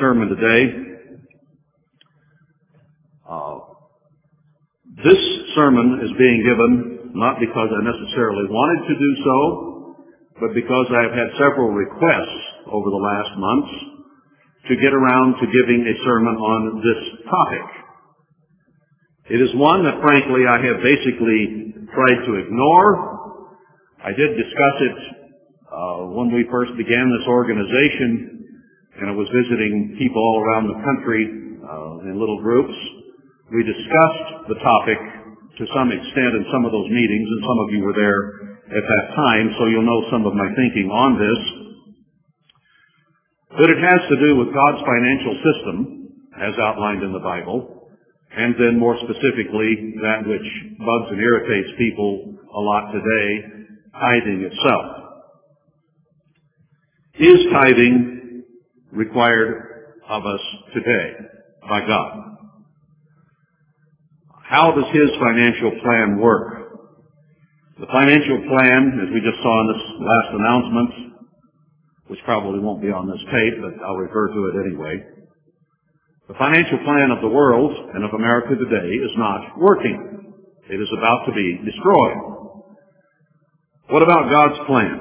sermon today. Uh, this sermon is being given not because I necessarily wanted to do so, but because I've had several requests over the last months to get around to giving a sermon on this topic. It is one that frankly I have basically tried to ignore. I did discuss it uh, when we first began this organization, and I was visiting people all around the country uh, in little groups. We discussed the topic to some extent in some of those meetings, and some of you were there at that time, so you'll know some of my thinking on this. But it has to do with God's financial system, as outlined in the Bible, and then more specifically, that which bugs and irritates people a lot today, tithing itself. Is tithing required of us today by God? How does His financial plan work? The financial plan, as we just saw in this last announcement, which probably won't be on this tape, but I'll refer to it anyway. The financial plan of the world and of America today is not working. It is about to be destroyed. What about God's plan?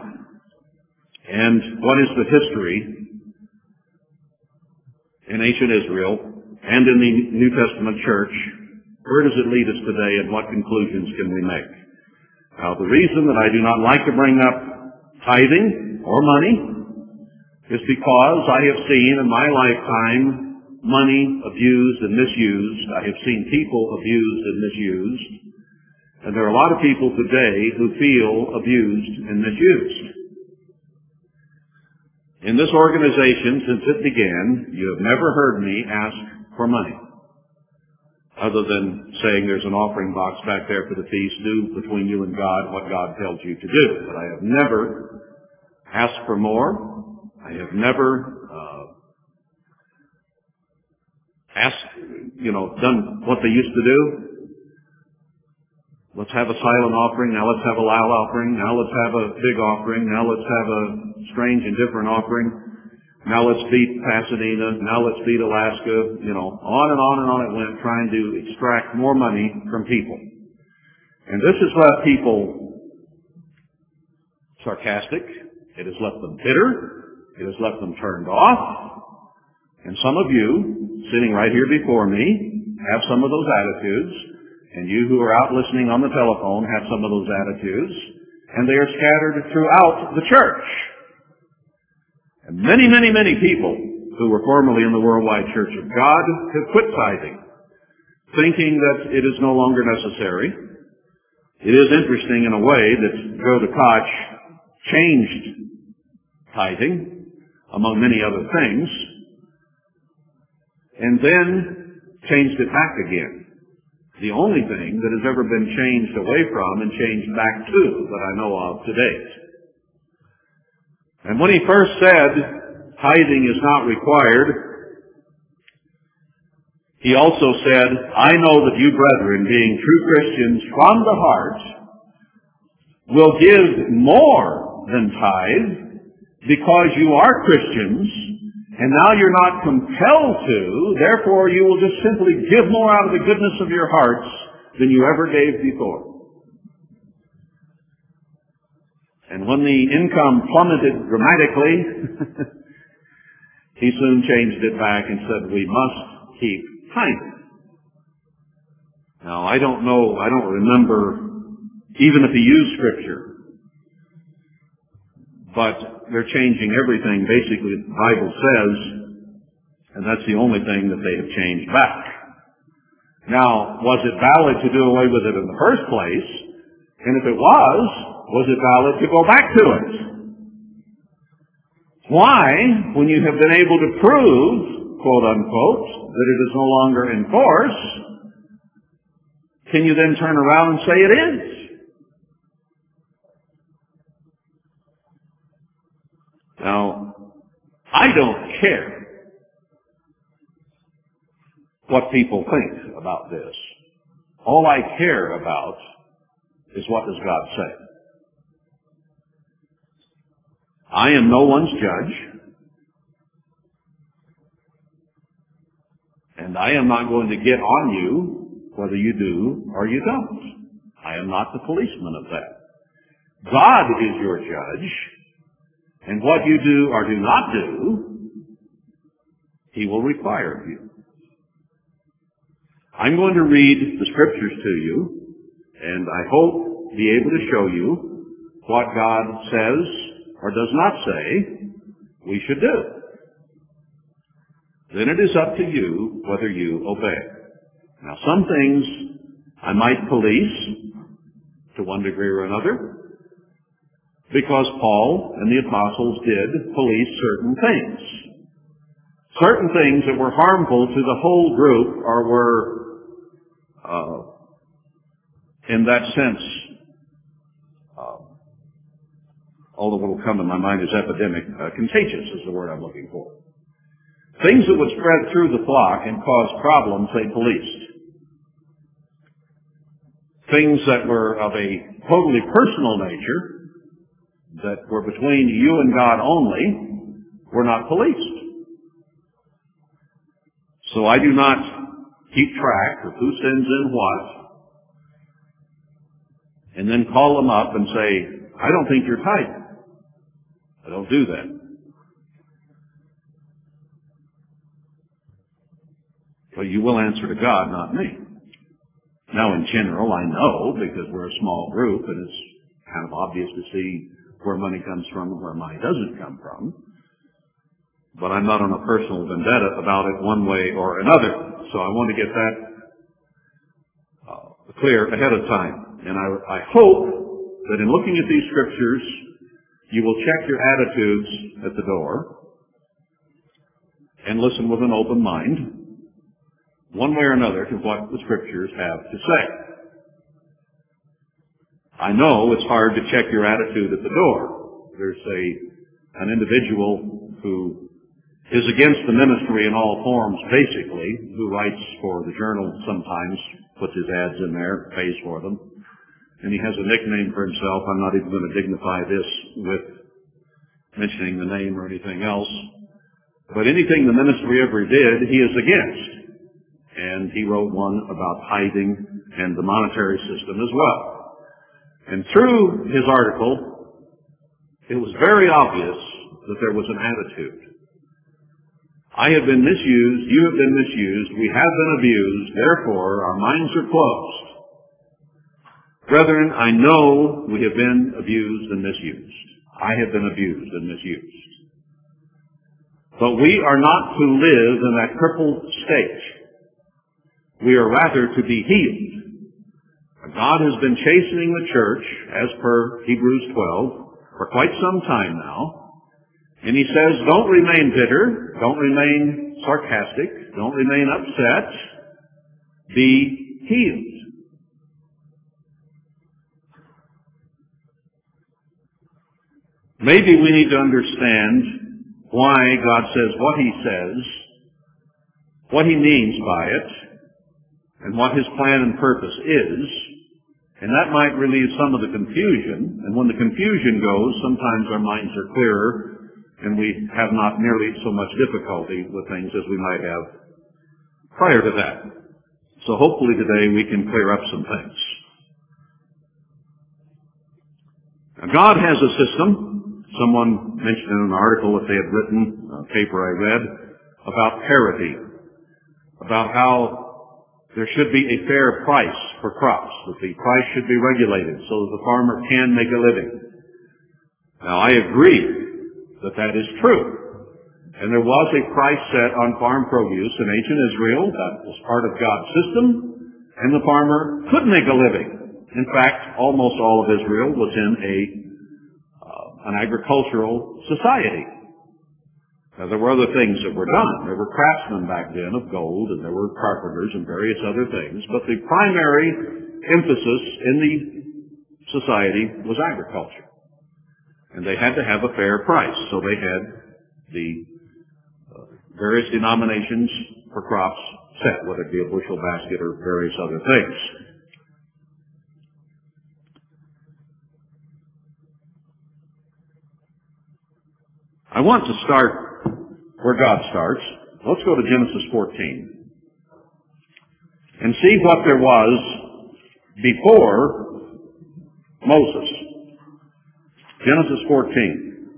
And what is the history in ancient Israel and in the New Testament church where does it lead us today and what conclusions can we make? Now the reason that I do not like to bring up tithing or money is because I have seen in my lifetime money abused and misused. I have seen people abused and misused. And there are a lot of people today who feel abused and misused. In this organization, since it began, you have never heard me ask for money other than saying there's an offering box back there for the feast, do between you and God what God tells you to do. But I have never asked for more. I have never uh, asked, you know, done what they used to do. Let's have a silent offering. Now let's have a loud offering. Now let's have a big offering. Now let's have a strange and different offering. Now let's beat Pasadena. Now let's beat Alaska. You know, on and on and on it went, trying to extract more money from people. And this has left people sarcastic. It has left them bitter. It has left them turned off. And some of you, sitting right here before me, have some of those attitudes. And you who are out listening on the telephone have some of those attitudes. And they are scattered throughout the church. And many, many, many people who were formerly in the Worldwide Church of God have quit tithing, thinking that it is no longer necessary. It is interesting in a way that Joe Tkach changed tithing, among many other things, and then changed it back again. The only thing that has ever been changed away from and changed back to that I know of to date. And when he first said tithing is not required, he also said, I know that you brethren, being true Christians from the heart, will give more than tithe because you are Christians and now you're not compelled to, therefore you will just simply give more out of the goodness of your hearts than you ever gave before. And when the income plummeted dramatically, he soon changed it back and said, we must keep tithing. Now, I don't know, I don't remember even if he used scripture, but they're changing everything basically the Bible says, and that's the only thing that they have changed back. Now, was it valid to do away with it in the first place? And if it was, was it valid to go back to it? Why, when you have been able to prove, quote unquote, that it is no longer in force, can you then turn around and say it is? Now, I don't care what people think about this. All I care about is what does God say. I am no one's judge. And I am not going to get on you whether you do or you don't. I am not the policeman of that. God is your judge, and what you do or do not do, He will require of you. I'm going to read the scriptures to you, and I hope be able to show you what God says or does not say we should do. Then it is up to you whether you obey. Now some things I might police to one degree or another because Paul and the apostles did police certain things. Certain things that were harmful to the whole group or were uh, in that sense, uh, although what will come to my mind is epidemic, uh, contagious is the word I'm looking for. Things that would spread through the flock and cause problems, they policed. Things that were of a totally personal nature, that were between you and God only, were not policed. So I do not keep track of who sends in what, and then call them up and say, I don't think you're tight. I don't do that. But you will answer to God, not me. Now in general, I know because we're a small group and it's kind of obvious to see where money comes from and where money doesn't come from. But I'm not on a personal vendetta about it one way or another. So I want to get that uh, clear ahead of time. And I, I hope that in looking at these scriptures, you will check your attitudes at the door and listen with an open mind, one way or another, to what the scriptures have to say. I know it's hard to check your attitude at the door. There's a, an individual who is against the ministry in all forms, basically, who writes for the journal sometimes, puts his ads in there, pays for them. And he has a nickname for himself. I'm not even going to dignify this with mentioning the name or anything else. But anything the ministry ever did, he is against. And he wrote one about tithing and the monetary system as well. And through his article, it was very obvious that there was an attitude I have been misused, you have been misused, we have been abused, therefore our minds are closed. Brethren, I know we have been abused and misused. I have been abused and misused. But we are not to live in that crippled state. We are rather to be healed. God has been chastening the church, as per Hebrews 12, for quite some time now. And he says, don't remain bitter, don't remain sarcastic, don't remain upset, be healed. Maybe we need to understand why God says what he says, what he means by it, and what his plan and purpose is, and that might relieve some of the confusion. And when the confusion goes, sometimes our minds are clearer and we have not nearly so much difficulty with things as we might have prior to that. So hopefully today we can clear up some things. Now God has a system. Someone mentioned in an article that they had written, a paper I read, about parity, about how there should be a fair price for crops, that the price should be regulated so that the farmer can make a living. Now I agree that that is true. And there was a price set on farm produce in ancient Israel that was part of God's system, and the farmer could make a living. In fact, almost all of Israel was in a an agricultural society. Now, there were other things that were done. There were craftsmen back then of gold, and there were carpenters and various other things. But the primary emphasis in the society was agriculture. And they had to have a fair price. So they had the uh, various denominations for crops set, whether it be a bushel basket or various other things. I want to start where God starts. Let's go to Genesis 14. and see what there was before Moses. Genesis 14.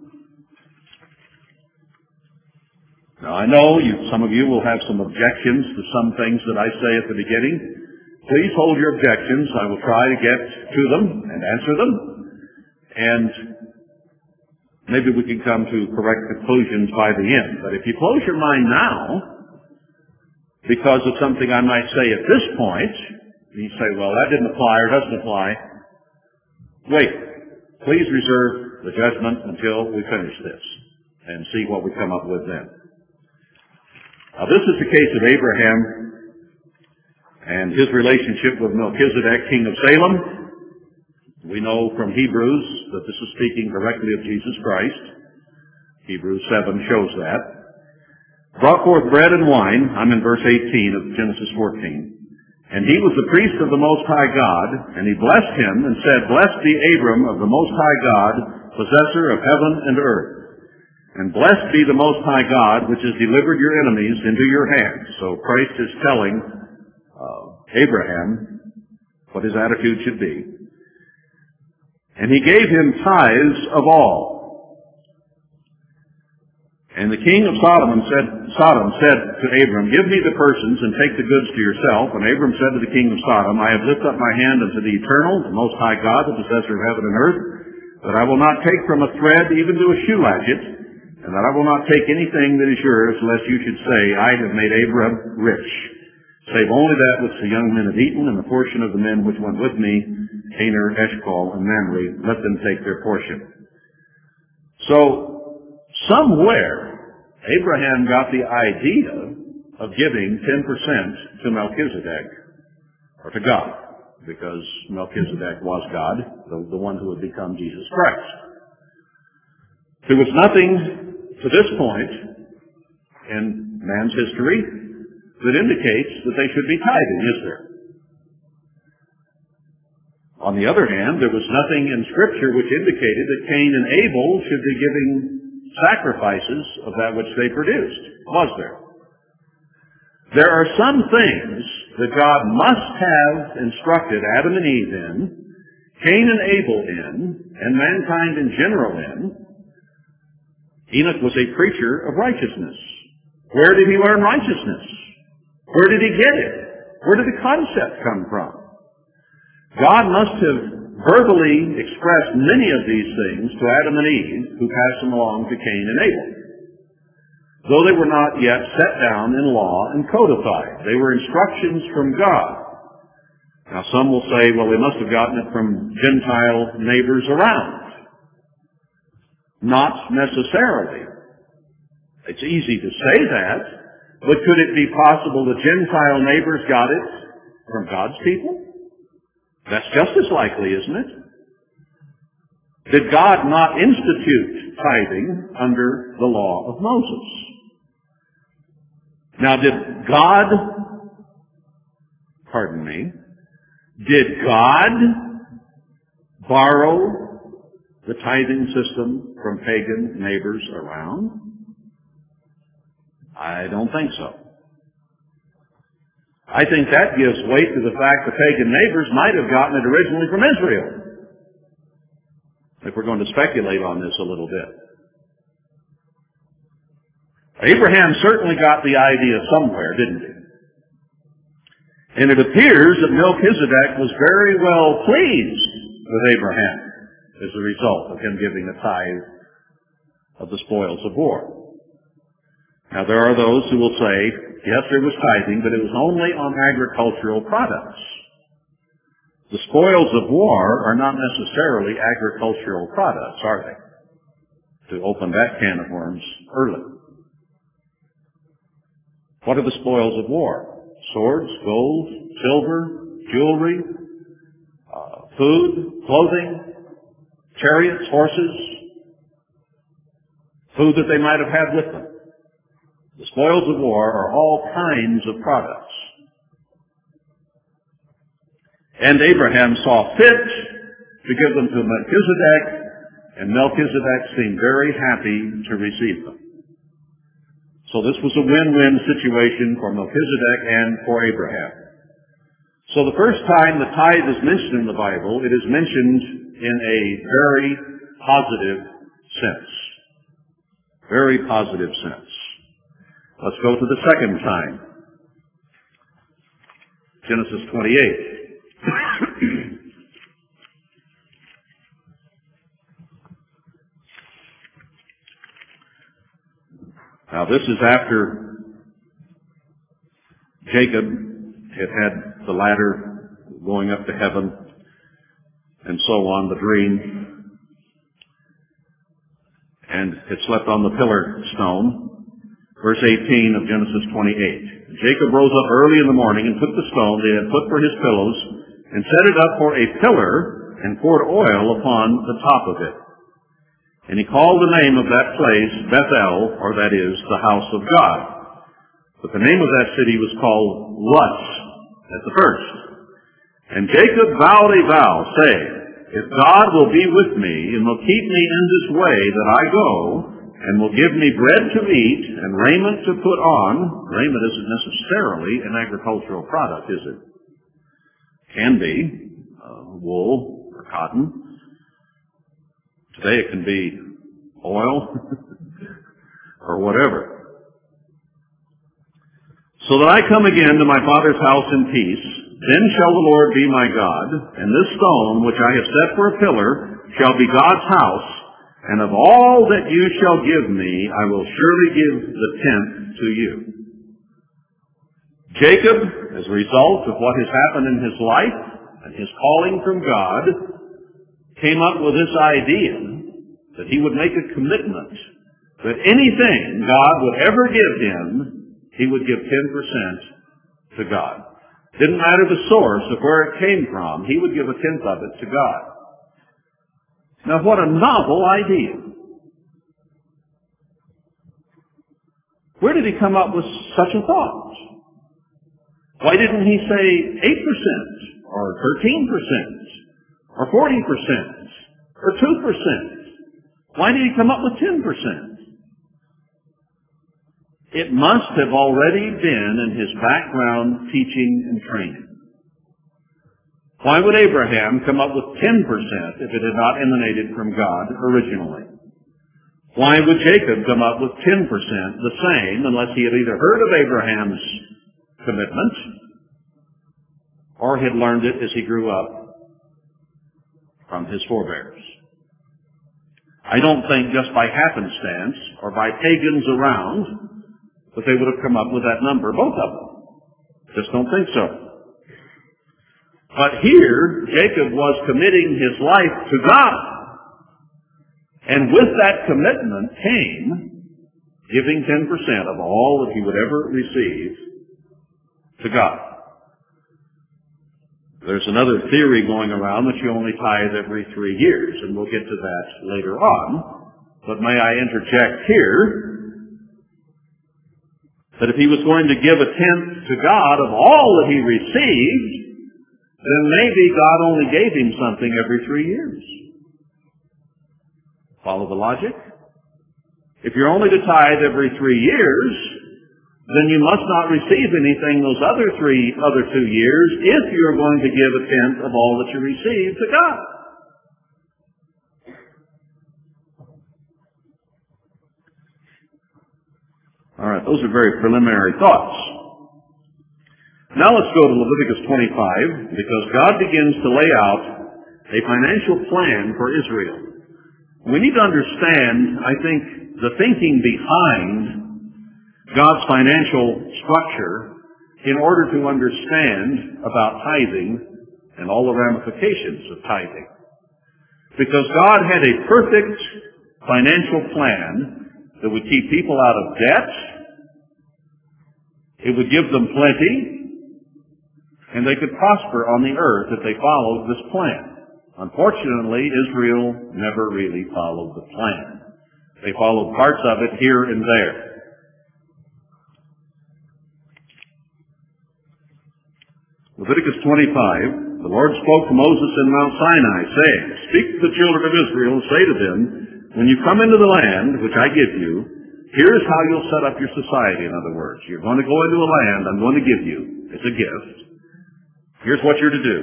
Now I know you, some of you will have some objections to some things that I say at the beginning. Please hold your objections. I will try to get to them and answer them. And maybe we can come to correct conclusions by the end. But if you close your mind now, because of something I might say at this point, you say, well, that didn't apply or doesn't apply. Wait. Please reserve the judgment until we finish this and see what we come up with then. Now this is the case of Abraham and his relationship with Melchizedek, king of Salem. We know from Hebrews that this is speaking directly of Jesus Christ. Hebrews 7 shows that. Brought forth bread and wine, I'm in verse 18 of Genesis 14. And he was the priest of the Most High God, and he blessed him and said, Blessed be Abram of the Most High God, possessor of heaven and earth. And blessed be the Most High God, which has delivered your enemies into your hands. So Christ is telling uh, Abraham what his attitude should be. And he gave him tithes of all. And the king of Sodom said, Sodom said to Abram, Give me the persons and take the goods to yourself. And Abram said to the king of Sodom, I have lifted up my hand unto the eternal, the most high God, the possessor of heaven and earth, that I will not take from a thread even to a shoe latchet, and that I will not take anything that is yours, lest you should say, I have made Abram rich, save only that which the young men have eaten, and the portion of the men which went with me, Aner, Eshcol, and Mamre, let them take their portion. So, somewhere, Abraham got the idea of giving 10% to Melchizedek, or to God, because Melchizedek was God, the, the one who would become Jesus Christ. There was nothing to this point in man's history that indicates that they should be tithing, is there? On the other hand, there was nothing in Scripture which indicated that Cain and Abel should be giving sacrifices of that which they produced, was there? There are some things that God must have instructed Adam and Eve in, Cain and Abel in, and mankind in general in, Enoch was a preacher of righteousness. Where did he learn righteousness? Where did he get it? Where did the concept come from? God must have verbally expressed many of these things to Adam and Eve, who passed them along to Cain and Abel. Though they were not yet set down in law and codified. They were instructions from God. Now some will say, well, they must have gotten it from Gentile neighbors around. Not necessarily. It's easy to say that, but could it be possible the Gentile neighbors got it from God's people? That's just as likely, isn't it? Did God not institute tithing under the law of Moses? Now did God, pardon me, did God borrow the tithing system from pagan neighbors around? I don't think so. I think that gives weight to the fact the pagan neighbors might have gotten it originally from Israel. If we're going to speculate on this a little bit. Abraham certainly got the idea somewhere, didn't he? And it appears that Melchizedek was very well pleased with Abraham as a result of him giving a tithe of the spoils of war. Now there are those who will say, yes, there was tithing, but it was only on agricultural products. The spoils of war are not necessarily agricultural products, are they? To open that can of worms early. What are the spoils of war? Swords, gold, silver, jewelry, uh, food, clothing, chariots, horses, food that they might have had with them. The spoils of war are all kinds of products. And Abraham saw fit to give them to Melchizedek, and Melchizedek seemed very happy to receive them. So this was a win-win situation for Melchizedek and for Abraham. So the first time the tithe is mentioned in the Bible, it is mentioned in a very positive sense. Very positive sense. Let's go to the second time. Genesis 28. now this is after Jacob had had the ladder going up to heaven and so on, the dream, and had slept on the pillar stone. Verse 18 of Genesis 28. Jacob rose up early in the morning and took the stone they had put for his pillows and set it up for a pillar and poured oil upon the top of it. And he called the name of that place Bethel, or that is, the house of God. But the name of that city was called Luz at the first. And Jacob vowed a vow, saying, If God will be with me and will keep me in this way that I go, and will give me bread to eat and raiment to put on, raiment isn't necessarily an agricultural product, is it? Can be, uh, wool or cotton. Today it can be oil or whatever. So that I come again to my father's house in peace, then shall the Lord be my God, and this stone which I have set for a pillar shall be God's house, and of all that you shall give me, I will surely give the tenth to you. Jacob, as a result of what has happened in his life and his calling from God, came up with this idea that he would make a commitment that anything God would ever give him, he would give 10% to God. Didn't matter the source of where it came from, he would give a tenth of it to God. Now what a novel idea. Where did he come up with such a thought? Why didn't he say 8% or 13%? or 40% or 2%? Why did he come up with 10%? It must have already been in his background teaching and training. Why would Abraham come up with 10% if it had not emanated from God originally? Why would Jacob come up with 10% the same unless he had either heard of Abraham's commitment or had learned it as he grew up from his forebears. I don't think just by happenstance or by pagans around that they would have come up with that number, both of them. Just don't think so. But here, Jacob was committing his life to God. And with that commitment came giving 10% of all that he would ever receive to God. There's another theory going around that you only tithe every three years, and we'll get to that later on. But may I interject here that if he was going to give a tenth to God of all that he received, then maybe God only gave him something every three years. Follow the logic? If you're only to tithe every three years, then you must not receive anything those other three, other two years if you're going to give a tenth of all that you receive to God. All right, those are very preliminary thoughts. Now let's go to Leviticus 25 because God begins to lay out a financial plan for Israel. We need to understand, I think, the thinking behind God's financial structure in order to understand about tithing and all the ramifications of tithing. Because God had a perfect financial plan that would keep people out of debt, it would give them plenty, and they could prosper on the earth if they followed this plan. Unfortunately, Israel never really followed the plan. They followed parts of it here and there. Leviticus 25, the Lord spoke to Moses in Mount Sinai, saying, Speak to the children of Israel and say to them, When you come into the land which I give you, here's how you'll set up your society, in other words. You're going to go into a land I'm going to give you. It's a gift. Here's what you're to do.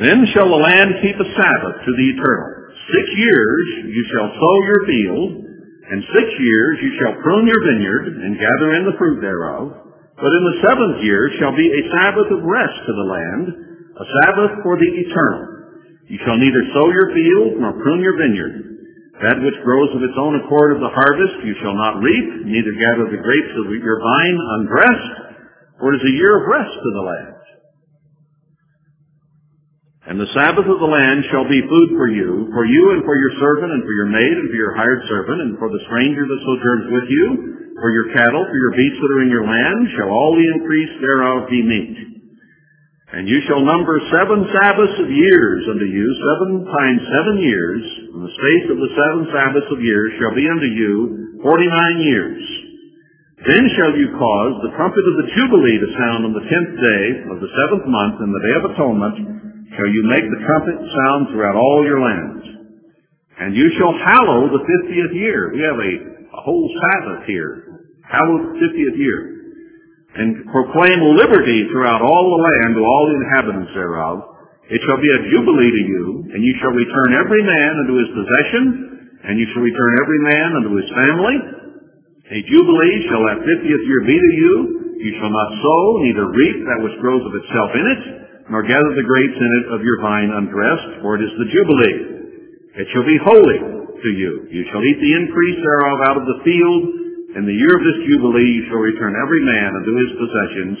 Then shall the land keep a Sabbath to the eternal. Six years you shall sow your field, and six years you shall prune your vineyard, and gather in the fruit thereof. But in the seventh year shall be a Sabbath of rest to the land, a Sabbath for the eternal. You shall neither sow your field nor prune your vineyard. That which grows of its own accord of the harvest you shall not reap, neither gather the grapes of your vine undressed, for it is a year of rest to the land. And the Sabbath of the land shall be food for you, for you and for your servant and for your maid and for your hired servant and for the stranger that sojourns with you, for your cattle, for your beasts that are in your land, shall all the increase thereof be meat. And you shall number seven Sabbaths of years unto you, seven times seven years, and the space of the seven Sabbaths of years shall be unto you forty-nine years. Then shall you cause the trumpet of the Jubilee to sound on the tenth day of the seventh month in the day of atonement, shall you make the trumpet sound throughout all your lands. And you shall hallow the fiftieth year. We have a, a whole Sabbath here. Hallow the fiftieth year. And proclaim liberty throughout all the land to all the inhabitants thereof. It shall be a jubilee to you, and you shall return every man unto his possession, and you shall return every man unto his family. A jubilee shall that fiftieth year be to you. You shall not sow, neither reap that which grows of itself in it, nor gather the grapes in it of your vine undressed, for it is the Jubilee. It shall be holy to you. You shall eat the increase thereof out of the field. In the year of this Jubilee you shall return every man unto his possessions.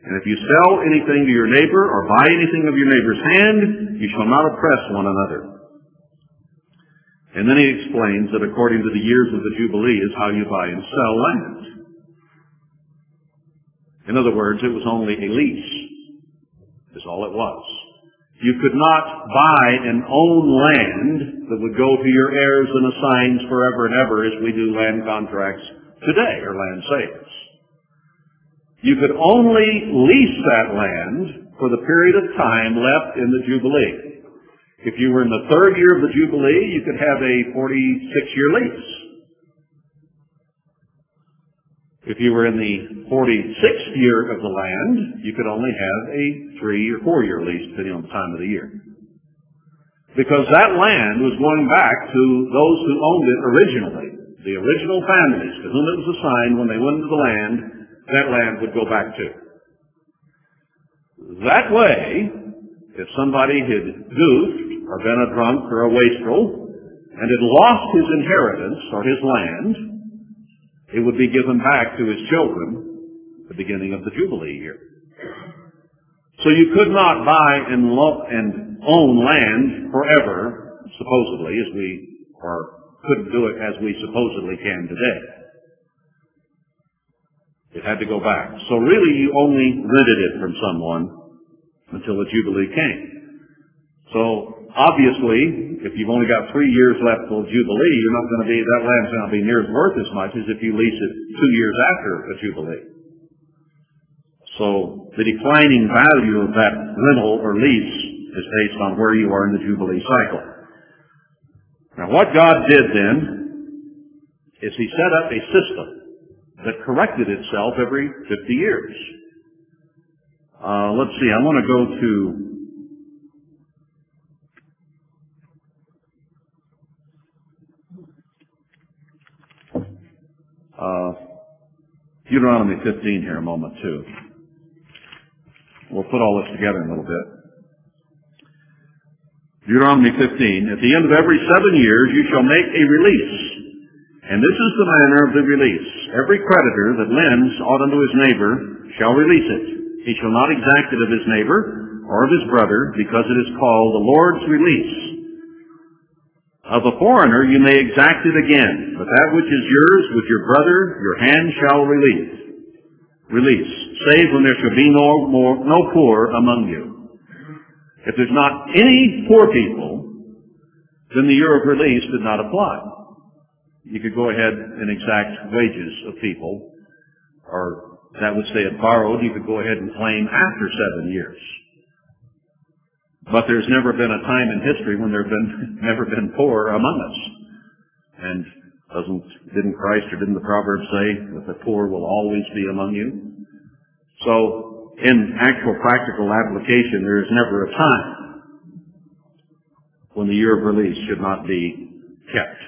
And if you sell anything to your neighbor or buy anything of your neighbor's hand, you shall not oppress one another. And then he explains that according to the years of the Jubilee is how you buy and sell land. In other words, it was only a lease is all it was. You could not buy and own land that would go to your heirs and assigns forever and ever as we do land contracts today or land sales. You could only lease that land for the period of time left in the Jubilee. If you were in the third year of the Jubilee, you could have a 46-year lease. If you were in the 46th year of the land, you could only have a three or four year lease, depending on the time of the year. Because that land was going back to those who owned it originally. The original families to whom it was assigned when they went into the land, that land would go back to. That way, if somebody had goofed or been a drunk or a wastrel and had lost his inheritance or his land, it would be given back to his children at the beginning of the Jubilee year. So you could not buy and, and own land forever, supposedly, as we, or couldn't do it as we supposedly can today. It had to go back. So really you only rented it from someone until the Jubilee came. So Obviously, if you've only got three years left till Jubilee, you're not going to be, that land's not going to be near as worth as much as if you lease it two years after a Jubilee. So the declining value of that rental or lease is based on where you are in the Jubilee cycle. Now what God did then is He set up a system that corrected itself every 50 years. Uh, let's see, I want to go to Uh, Deuteronomy 15 here a moment too. We'll put all this together in a little bit. Deuteronomy 15, at the end of every seven years you shall make a release. And this is the manner of the release. Every creditor that lends aught unto his neighbor shall release it. He shall not exact it of his neighbor or of his brother, because it is called the Lord's release. Of a foreigner you may exact it again, but that which is yours with your brother, your hand shall release. Release, save when there shall be no more, no poor among you. If there's not any poor people, then the year of release did not apply. You could go ahead and exact wages of people, or that which they had borrowed, you could go ahead and claim after seven years. But there's never been a time in history when there have been never been poor among us. And doesn't didn't Christ or didn't the proverb say that the poor will always be among you? So in actual practical application, there is never a time when the year of release should not be kept.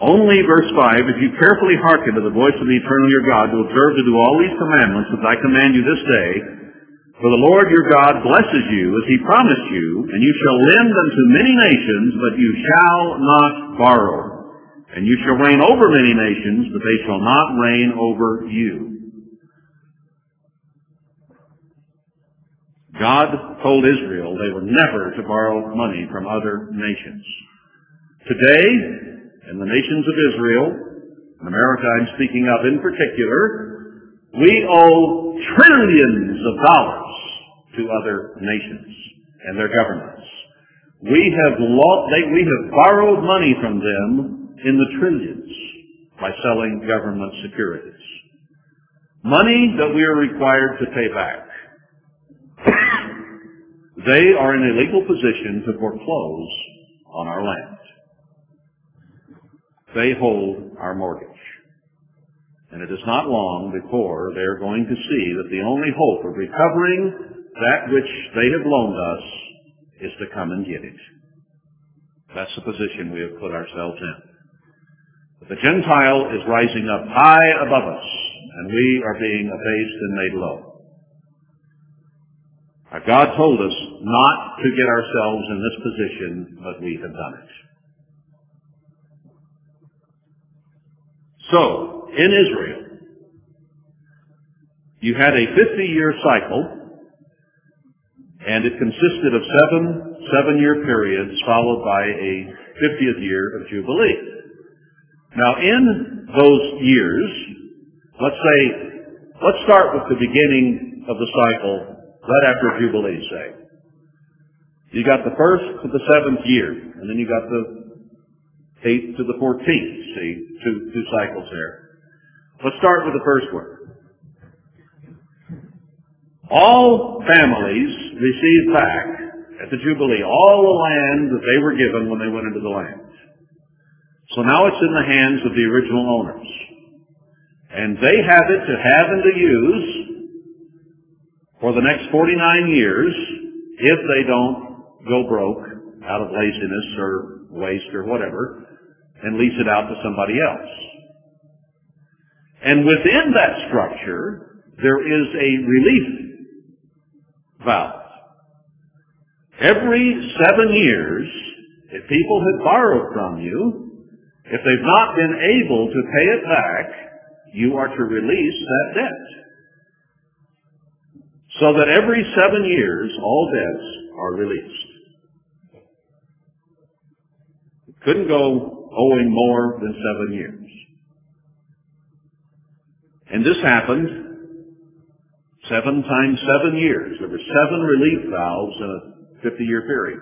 Only, verse 5, if you carefully hearken to the voice of the eternal your God to observe to do all these commandments that I command you this day, for the Lord your God blesses you as he promised you, and you shall lend unto many nations, but you shall not borrow. And you shall reign over many nations, but they shall not reign over you. God told Israel they were never to borrow money from other nations. Today, in the nations of Israel, in America I'm speaking of in particular, we owe trillions of dollars to other nations and their governments. We have, they, we have borrowed money from them in the trillions by selling government securities. Money that we are required to pay back. They are in a legal position to foreclose on our land. They hold our mortgage. And it is not long before they are going to see that the only hope of recovering that which they have loaned us is to come and get it. That's the position we have put ourselves in. But the Gentile is rising up high above us, and we are being abased and made low. God told us not to get ourselves in this position, but we have done it. So, in Israel, you had a 50-year cycle, and it consisted of seven seven-year periods followed by a 50th year of Jubilee. Now, in those years, let's say, let's start with the beginning of the cycle right after Jubilee, say. You got the first to the seventh year, and then you got the eighth to the fourteenth. See, two, two cycles there. Let's start with the first one. All families received back at the Jubilee all the land that they were given when they went into the land. So now it's in the hands of the original owners. And they have it to have and to use for the next 49 years if they don't go broke out of laziness or waste or whatever and lease it out to somebody else. And within that structure, there is a relief valve. Every seven years, if people have borrowed from you, if they've not been able to pay it back, you are to release that debt so that every seven years all debts are released. Couldn't go owing more than seven years. And this happened seven times seven years. There were seven relief valves in a 50-year period.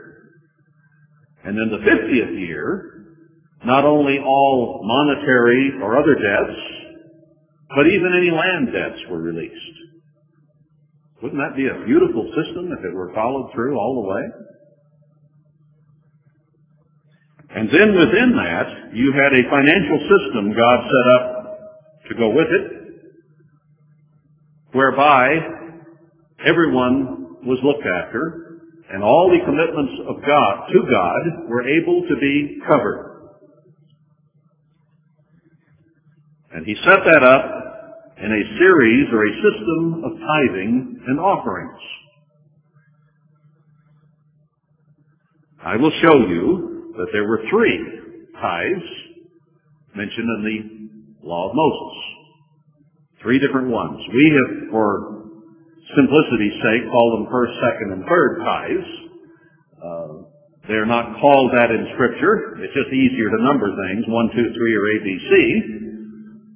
And in the 50th year, not only all monetary or other debts, but even any land debts were released. Wouldn't that be a beautiful system if it were followed through all the way? And then within that, you had a financial system God set up to go with it, whereby everyone was looked after, and all the commitments of God to God were able to be covered. And he set that up in a series or a system of tithing and offerings. I will show you that there were three tithes mentioned in the law of Moses. Three different ones. We have, for simplicity's sake, called them first, second, and third tithes. Uh, they're not called that in Scripture. It's just easier to number things, one, two, three, or ABC.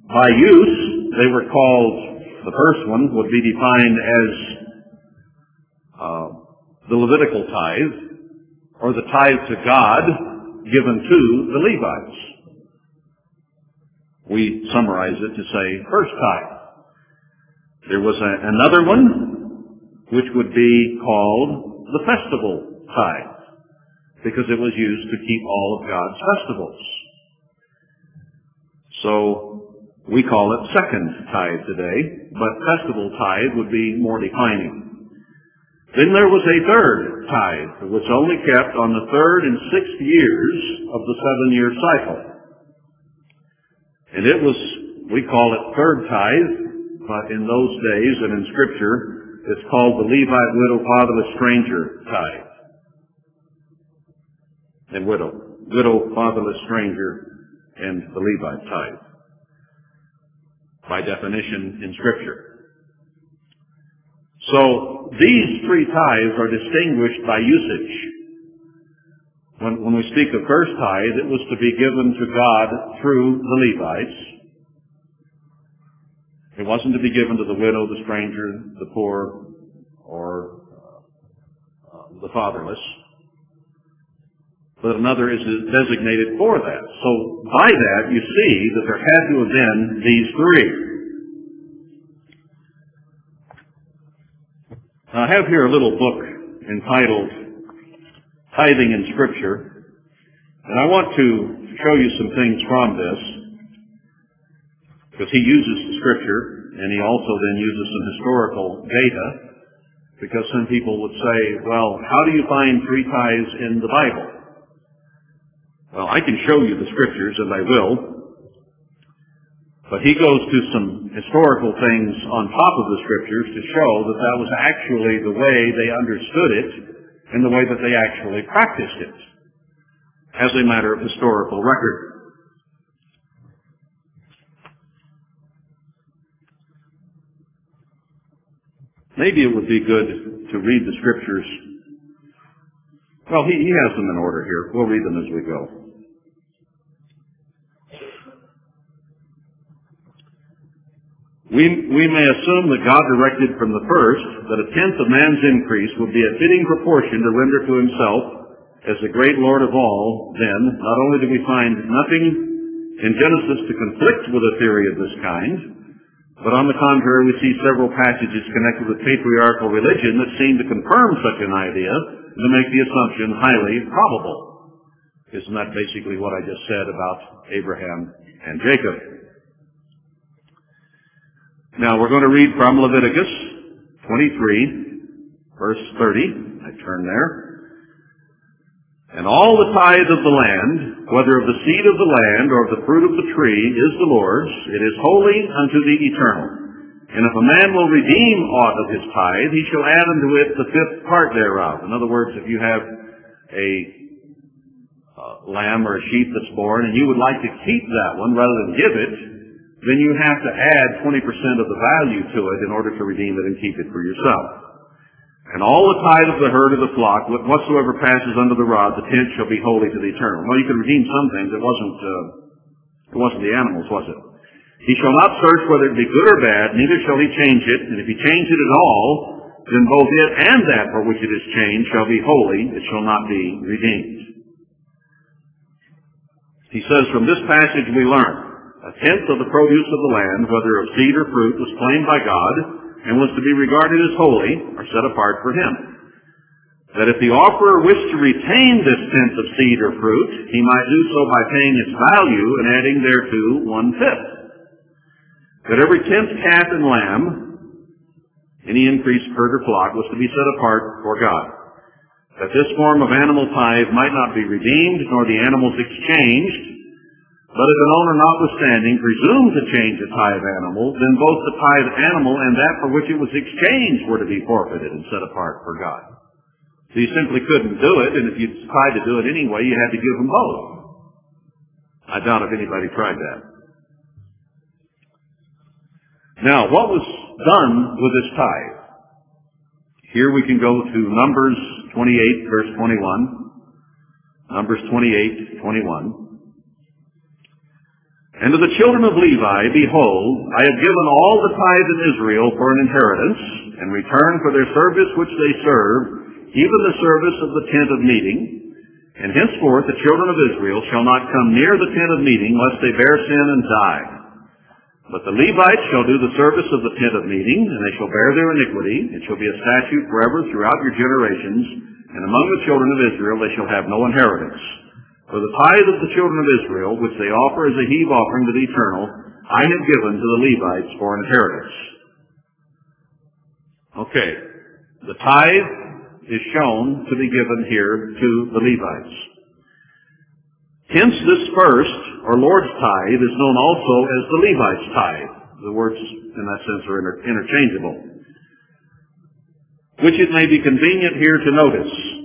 By use, they were called, the first one would be defined as uh, the Levitical tithe, or the tithe to God given to the Levites. We summarize it to say first tithe. There was a, another one which would be called the festival tithe because it was used to keep all of God's festivals. So We call it second tithe today, but festival tithe would be more defining. Then there was a third tithe, which was only kept on the third and sixth years of the seven-year cycle. And it was, we call it third tithe, but in those days and in Scripture, it's called the Levite widow fatherless stranger tithe. And widow, widow fatherless stranger, and the Levite tithe by definition in Scripture. So these three tithes are distinguished by usage. When, when we speak of first tithe, it was to be given to God through the Levites. It wasn't to be given to the widow, the stranger, the poor, or uh, the fatherless. But another is designated for that. So by that, you see that there had to have been these three. Now, I have here a little book entitled Tithing in Scripture, and I want to show you some things from this, because he uses the Scripture, and he also then uses some historical data, because some people would say, well, how do you find three tithes in the Bible? Well, I can show you the Scriptures, and I will, but he goes to some historical things on top of the scriptures to show that that was actually the way they understood it and the way that they actually practiced it as a matter of historical record. Maybe it would be good to read the scriptures. Well, he, he has them in order here. We'll read them as we go. We, we may assume that God directed from the first that a tenth of man's increase would be a fitting proportion to render to himself as the great Lord of all, then, not only do we find nothing in Genesis to conflict with a theory of this kind, but on the contrary, we see several passages connected with patriarchal religion that seem to confirm such an idea and to make the assumption highly probable. Isn't that basically what I just said about Abraham and Jacob? Now we're going to read from Leviticus 23, verse 30. I turn there. And all the tithe of the land, whether of the seed of the land or of the fruit of the tree, is the Lord's. It is holy unto the eternal. And if a man will redeem aught of his tithe, he shall add unto it the fifth part thereof. In other words, if you have a uh, lamb or a sheep that's born and you would like to keep that one rather than give it, then you have to add 20% of the value to it in order to redeem it and keep it for yourself. And all the tithe of the herd of the flock, whatsoever passes under the rod, the tenth shall be holy to the eternal. Well, you can redeem some things. It wasn't, uh, it wasn't the animals, was it? He shall not search whether it be good or bad, neither shall he change it. And if he change it at all, then both it and that for which it is changed shall be holy. It shall not be redeemed. He says, from this passage we learn a tenth of the produce of the land, whether of seed or fruit, was claimed by God and was to be regarded as holy or set apart for him. That if the offerer wished to retain this tenth of seed or fruit, he might do so by paying its value and adding thereto one fifth. That every tenth calf and lamb, any increased herd or flock, was to be set apart for God. That this form of animal tithe might not be redeemed, nor the animals exchanged, but if an owner notwithstanding presumed to change a tithe animal, then both the tithe animal and that for which it was exchanged were to be forfeited and set apart for God. So you simply couldn't do it, and if you tried to do it anyway, you had to give them both. I doubt if anybody tried that. Now, what was done with this tithe? Here we can go to Numbers 28, verse 21. Numbers 28, 21. And to the children of Levi, behold, I have given all the tithe in Israel for an inheritance, in return for their service which they serve, even the service of the tent of meeting. And henceforth the children of Israel shall not come near the tent of meeting, lest they bear sin and die. But the Levites shall do the service of the tent of meeting, and they shall bear their iniquity. It shall be a statute forever throughout your generations, and among the children of Israel they shall have no inheritance. For the tithe of the children of Israel, which they offer as a heave offering to the eternal, I have given to the Levites for an inheritance. Okay. The tithe is shown to be given here to the Levites. Hence this first, or Lord's tithe, is known also as the Levites' tithe. The words in that sense are inter- interchangeable. Which it may be convenient here to notice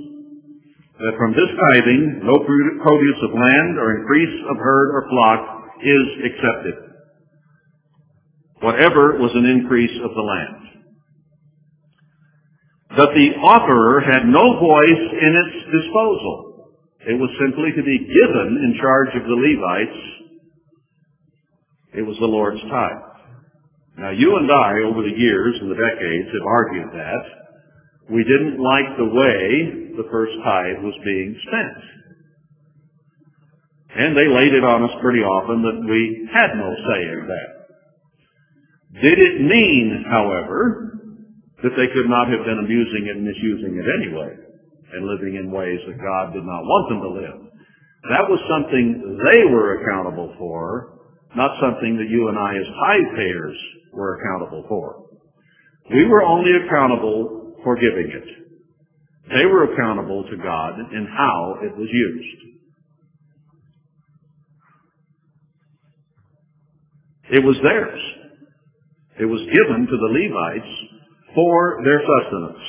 that from this tithing no produce of land or increase of herd or flock is accepted. Whatever was an increase of the land. That the offerer had no voice in its disposal. It was simply to be given in charge of the Levites. It was the Lord's tithe. Now you and I, over the years and the decades, have argued that. We didn't like the way the first tithe was being spent. And they laid it on us pretty often that we had no say in that. Did it mean, however, that they could not have been abusing it and misusing it anyway and living in ways that God did not want them to live? That was something they were accountable for, not something that you and I as tithe payers were accountable for. We were only accountable for giving it. They were accountable to God in how it was used. It was theirs. It was given to the Levites for their sustenance,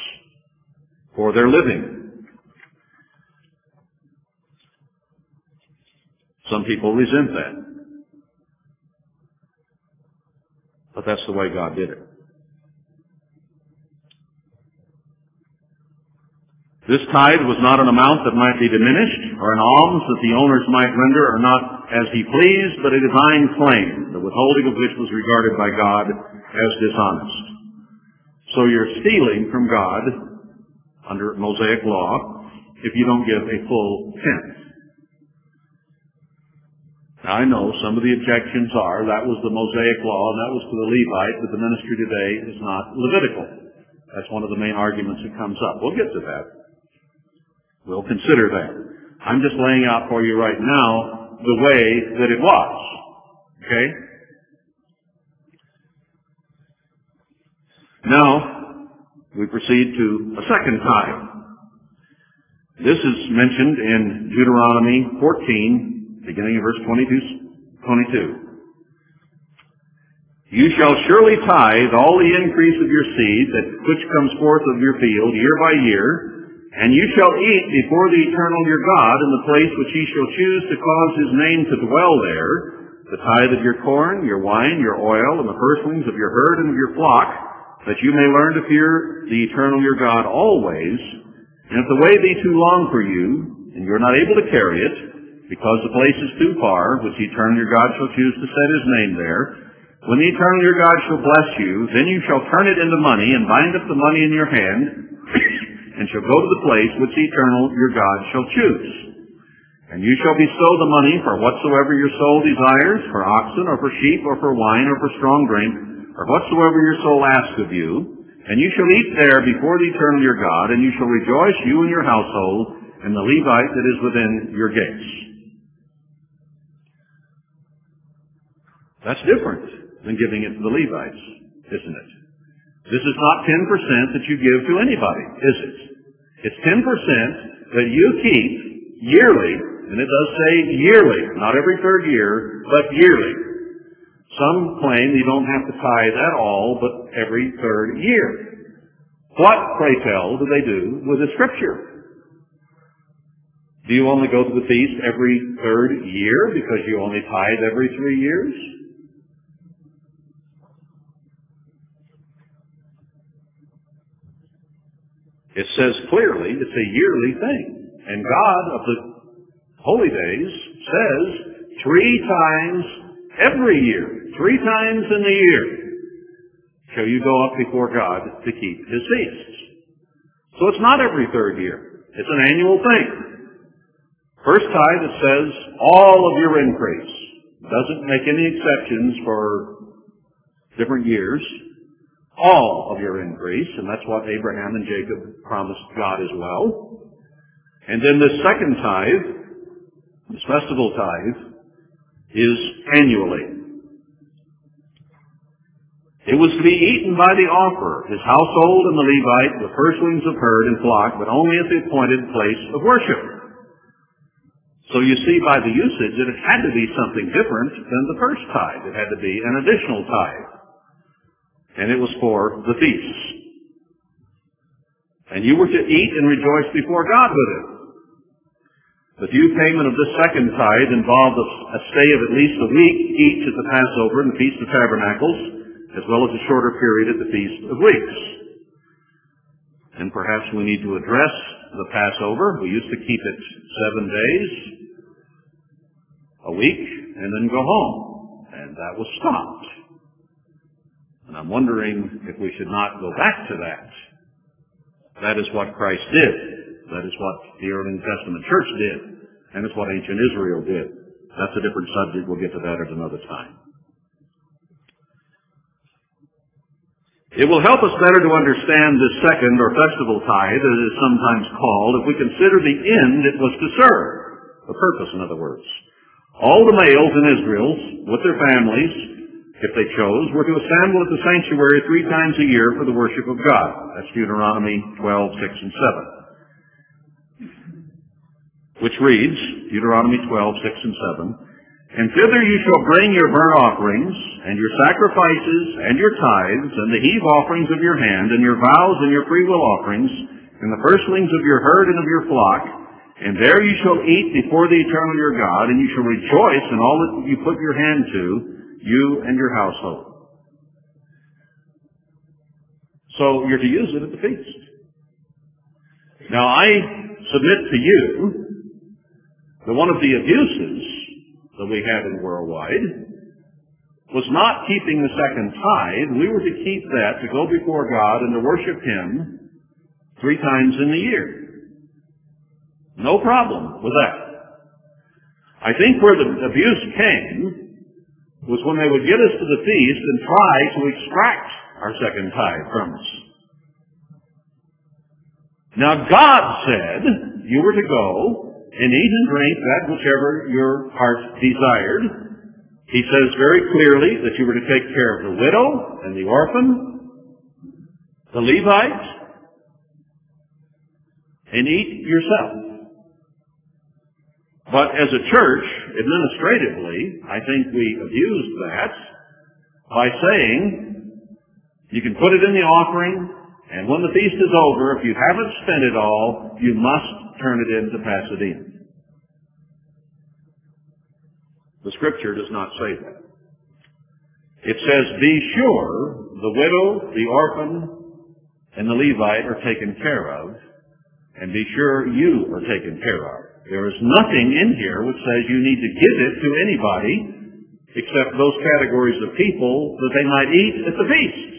for their living. Some people resent that. But that's the way God did it. This tithe was not an amount that might be diminished, or an alms that the owners might render, or not as he pleased, but a divine claim, the withholding of which was regarded by God as dishonest. So you're stealing from God under Mosaic law if you don't give a full tenth. Now I know some of the objections are that was the Mosaic law and that was to the Levite, but the ministry today is not Levitical. That's one of the main arguments that comes up. We'll get to that. We'll consider that. I'm just laying out for you right now the way that it was. Okay? Now, we proceed to a second time. This is mentioned in Deuteronomy 14, beginning in verse 22. 22. You shall surely tithe all the increase of your seed that which comes forth of your field year by year, and you shall eat before the eternal your God in the place which he shall choose to cause his name to dwell there, the tithe of your corn, your wine, your oil, and the firstlings of your herd and of your flock, that you may learn to fear the eternal your God always. And if the way be too long for you, and you are not able to carry it, because the place is too far, which the eternal your God shall choose to set his name there, when the eternal your God shall bless you, then you shall turn it into money and bind up the money in your hand, and shall go to the place which the eternal your God shall choose. And you shall bestow the money for whatsoever your soul desires, for oxen, or for sheep, or for wine, or for strong drink, or whatsoever your soul asks of you. And you shall eat there before the eternal your God, and you shall rejoice, you and your household, and the Levite that is within your gates. That's different than giving it to the Levites, isn't it? This is not 10% that you give to anybody, is it? It's 10% that you keep yearly, and it does say yearly, not every third year, but yearly. Some claim you don't have to tithe at all, but every third year. What, pray tell, do they do with the scripture? Do you only go to the feast every third year because you only tithe every three years? It says clearly it's a yearly thing. And God of the holy days says three times every year, three times in the year, shall you go up before God to keep his feasts. So it's not every third year. It's an annual thing. First tithe it says all of your increase. Doesn't make any exceptions for different years all of your increase, and that's what Abraham and Jacob promised God as well. And then the second tithe, this festival tithe, is annually. It was to be eaten by the offerer, his household and the Levite, the firstlings of herd and flock, but only at the appointed place of worship. So you see by the usage that it had to be something different than the first tithe. It had to be an additional tithe. And it was for the feasts. And you were to eat and rejoice before God with it. The due payment of this second tithe involved a stay of at least a week each at the Passover and the Feast of Tabernacles, as well as a shorter period at the Feast of Weeks. And perhaps we need to address the Passover. We used to keep it seven days, a week, and then go home. And that was stopped. And I'm wondering if we should not go back to that. That is what Christ did. That is what the early New Testament church did. And it's what ancient Israel did. That's a different subject. We'll get to that at another time. It will help us better to understand this second or festival tithe, as it is sometimes called, if we consider the end it was to serve. The purpose, in other words. All the males in Israel, with their families, if they chose, were to assemble at the sanctuary three times a year for the worship of God. That's Deuteronomy 12, 6, and 7. Which reads, Deuteronomy 12, 6, and 7, and thither you shall bring your burnt offerings, and your sacrifices, and your tithes, and the heave offerings of your hand, and your vows, and your freewill offerings, and the firstlings of your herd and of your flock. And there you shall eat before the eternal your God, and you shall rejoice in all that you put your hand to, you and your household. So you're to use it at the feast. Now I submit to you that one of the abuses that we have in worldwide was not keeping the second tithe. We were to keep that to go before God and to worship Him three times in the year. No problem with that. I think where the abuse came was when they would get us to the feast and try to extract our second tithe from us. Now God said you were to go and eat and drink that whichever your heart desired. He says very clearly that you were to take care of the widow and the orphan, the Levite, and eat yourself. But as a church, administratively, I think we abused that by saying you can put it in the offering, and when the feast is over, if you haven't spent it all, you must turn it in into Pasadena. The scripture does not say that. It says, be sure the widow, the orphan, and the Levite are taken care of, and be sure you are taken care of. There is nothing in here which says you need to give it to anybody except those categories of people that they might eat at the feast.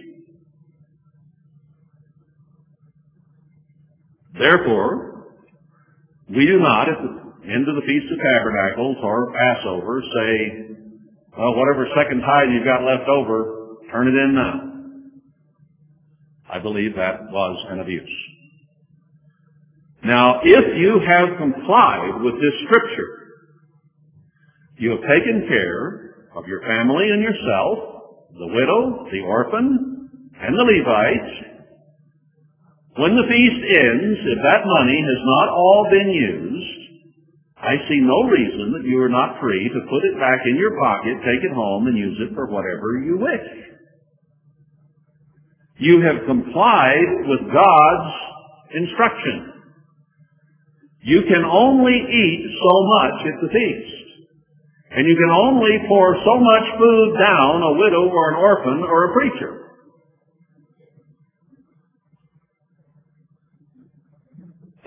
Therefore, we do not, at the end of the Feast of Tabernacles or Passover, say, well, whatever second tithe you've got left over, turn it in now. I believe that was an abuse. Now, if you have complied with this scripture, you have taken care of your family and yourself, the widow, the orphan, and the Levites, when the feast ends, if that money has not all been used, I see no reason that you are not free to put it back in your pocket, take it home, and use it for whatever you wish. You have complied with God's instruction. You can only eat so much at the feast. And you can only pour so much food down a widow or an orphan or a preacher.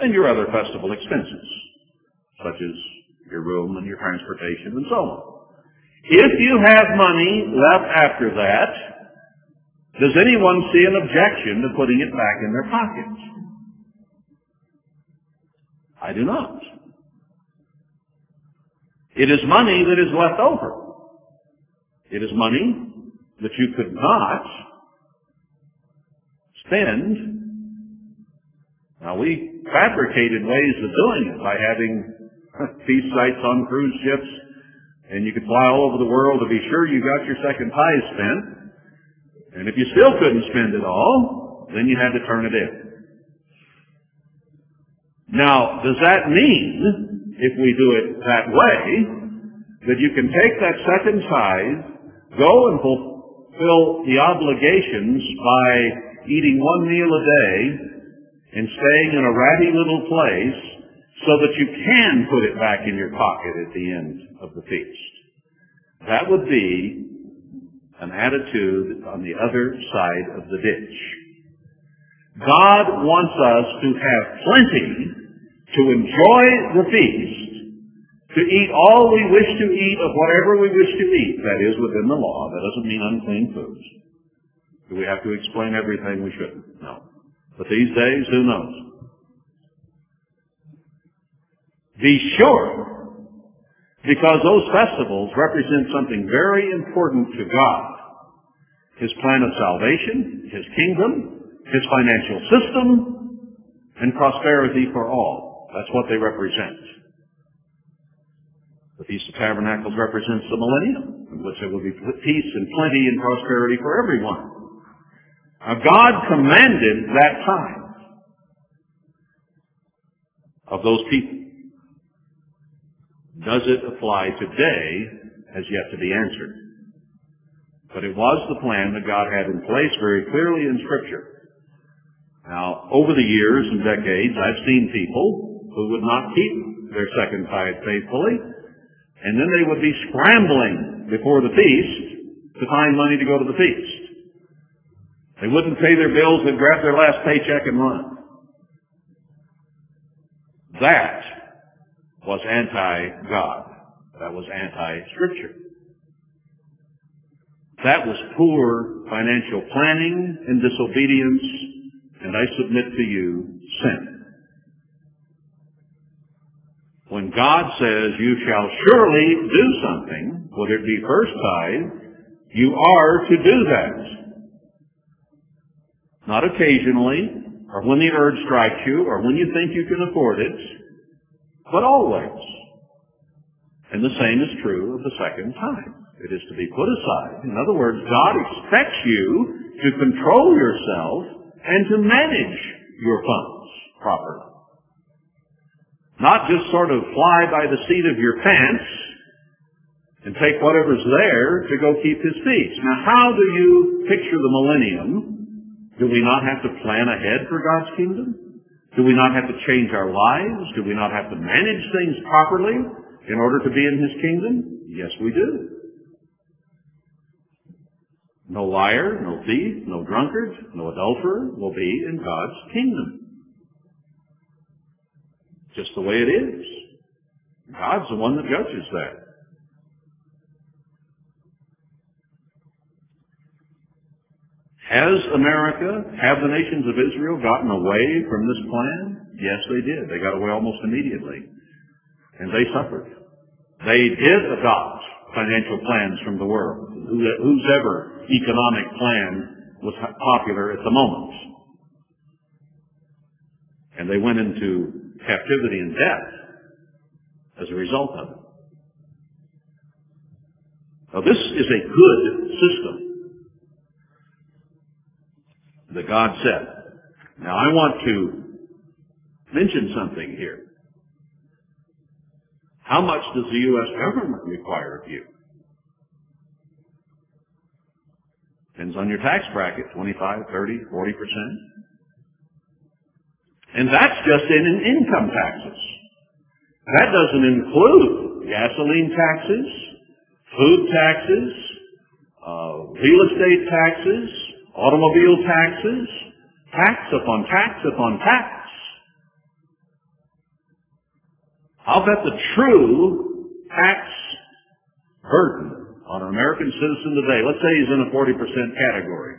and your other festival expenses, such as your room and your transportation and so on. If you have money left after that, does anyone see an objection to putting it back in their pockets? I do not. It is money that is left over. It is money that you could not spend. Now we fabricated ways of doing it by having feast sites on cruise ships, and you could fly all over the world to be sure you got your second tithe spent. And if you still couldn't spend it all, then you had to turn it in. Now, does that mean, if we do it that way, that you can take that second tithe, go and fulfill the obligations by eating one meal a day and staying in a ratty little place so that you can put it back in your pocket at the end of the feast? That would be an attitude on the other side of the ditch. God wants us to have plenty to enjoy the feast, to eat all we wish to eat of whatever we wish to eat, that is within the law. That doesn't mean unclean foods. Do we have to explain everything? We shouldn't. No. But these days, who knows? Be sure, because those festivals represent something very important to God. His plan of salvation, His kingdom, his financial system, and prosperity for all. That's what they represent. The Feast of Tabernacles represents the millennium, in which there will be peace and plenty and prosperity for everyone. Now God commanded that time of those people. Does it apply today has yet to be answered. But it was the plan that God had in place very clearly in Scripture. Now, over the years and decades, I've seen people who would not keep their second tithe faithfully, and then they would be scrambling before the feast to find money to go to the feast. They wouldn't pay their bills, they'd grab their last paycheck and run. That was anti-God. That was anti-Scripture. That was poor financial planning and disobedience and I submit to you, sin. When God says you shall surely do something, whether it be first tithe, you are to do that. Not occasionally, or when the urge strikes you, or when you think you can afford it, but always. And the same is true of the second time. It is to be put aside. In other words, God expects you to control yourself and to manage your funds properly. Not just sort of fly by the seat of your pants and take whatever's there to go keep his peace. Now how do you picture the millennium? Do we not have to plan ahead for God's kingdom? Do we not have to change our lives? Do we not have to manage things properly in order to be in his kingdom? Yes, we do. No liar, no thief, no drunkard, no adulterer will be in God's kingdom. Just the way it is. God's the one that judges that. Has America, have the nations of Israel gotten away from this plan? Yes, they did. They got away almost immediately. And they suffered. They did adopt financial plans from the world. Whose ever economic plan was popular at the moment. And they went into captivity and death as a result of it. Now this is a good system that God set. Now I want to mention something here. How much does the U.S. government require of you? Depends on your tax bracket, 25, 30, 40%. And that's just in income taxes. That doesn't include gasoline taxes, food taxes, uh, real estate taxes, automobile taxes, tax upon tax upon tax. I'll bet the true tax burden on an American citizen today, let's say he's in a 40% category,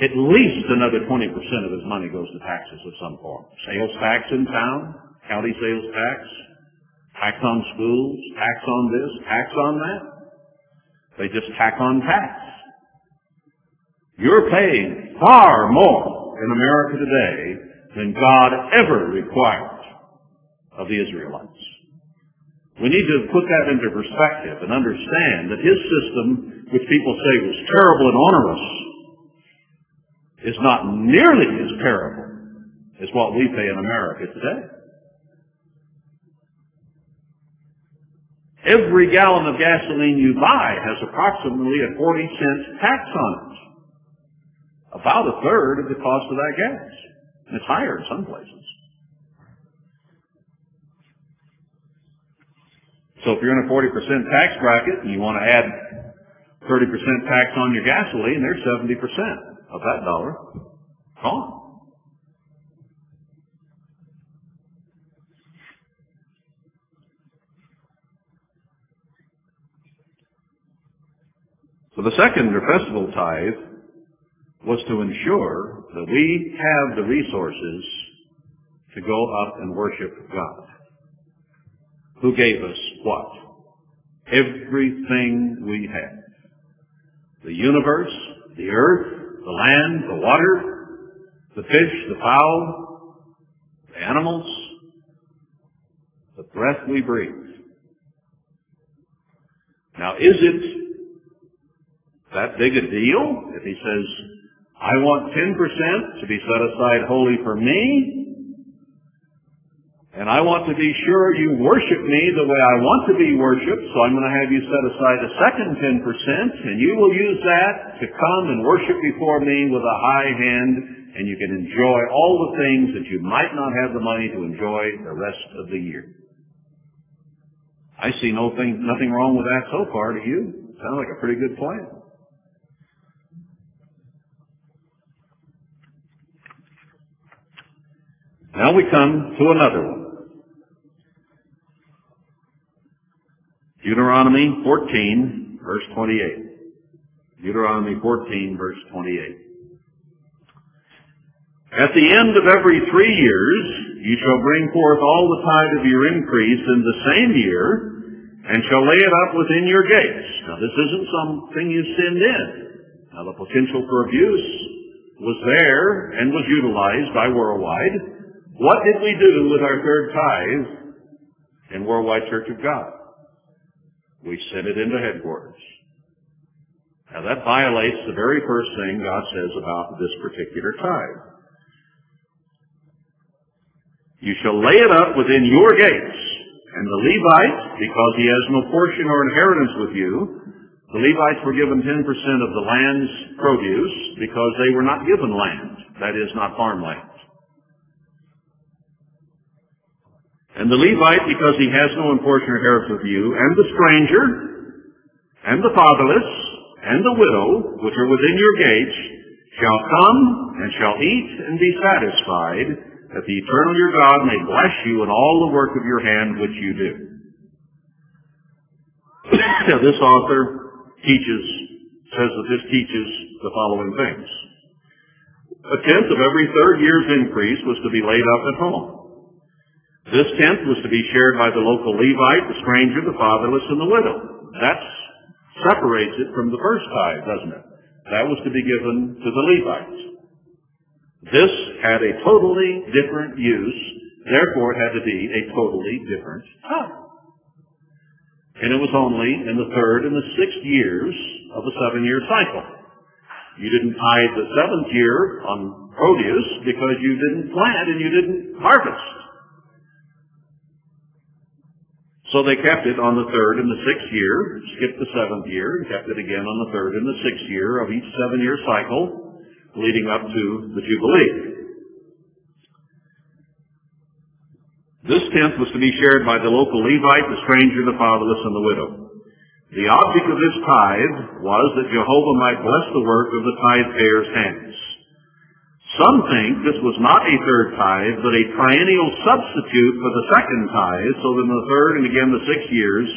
at least another 20% of his money goes to taxes of some form. Sales tax in town, county sales tax, tax on schools, tax on this, tax on that. They just tack on tax. You're paying far more in America today than God ever required of the Israelites. We need to put that into perspective and understand that his system, which people say was terrible and onerous, is not nearly as terrible as what we pay in America today. Every gallon of gasoline you buy has approximately a 40 cent tax on it. About a third of the cost of that gas. And it's higher in some places. So if you're in a 40% tax bracket and you want to add 30% tax on your gasoline, there's 70% of that dollar gone. So the second or festival tithe was to ensure that we have the resources to go up and worship God who gave us what? Everything we have. The universe, the earth, the land, the water, the fish, the fowl, the animals, the breath we breathe. Now is it that big a deal if he says, I want 10% to be set aside wholly for me, and I want to be sure you worship me the way I want to be worshiped, so I'm going to have you set aside a second 10%, and you will use that to come and worship before me with a high hand, and you can enjoy all the things that you might not have the money to enjoy the rest of the year. I see no thing, nothing wrong with that so far, do you? Sounds like a pretty good plan. Now we come to another one. Deuteronomy 14, verse 28. Deuteronomy 14, verse 28. At the end of every three years, you shall bring forth all the tithe of your increase in the same year, and shall lay it up within your gates. Now this isn't something you send in. Now the potential for abuse was there and was utilized by Worldwide. What did we do with our third tithe in Worldwide Church of God? We sent it into headquarters. Now that violates the very first thing God says about this particular tithe. You shall lay it up within your gates, and the Levite, because he has no portion or inheritance with you, the Levites were given 10% of the land's produce because they were not given land. That is, not farmland. And the Levite, because he has no portion or inheritance with you, and the stranger, and the fatherless, and the widow, which are within your gates, shall come and shall eat and be satisfied, that the eternal your God may bless you in all the work of your hand which you do. now, this author teaches, says that this teaches the following things. A tenth of every third year's increase was to be laid up at home. This tenth was to be shared by the local Levite, the stranger, the fatherless, and the widow. That separates it from the first tithe, doesn't it? That was to be given to the Levites. This had a totally different use, therefore it had to be a totally different tithe. And it was only in the third and the sixth years of a seven-year cycle. You didn't tithe the seventh year on produce because you didn't plant and you didn't harvest. So they kept it on the third and the sixth year, skipped the seventh year, and kept it again on the third and the sixth year of each seven-year cycle leading up to the Jubilee. This tenth was to be shared by the local Levite, the stranger, the fatherless, and the widow. The object of this tithe was that Jehovah might bless the work of the tithe payer's hands. Some think this was not a third tithe, but a triennial substitute for the second tithe, so that in the third and again the sixth years,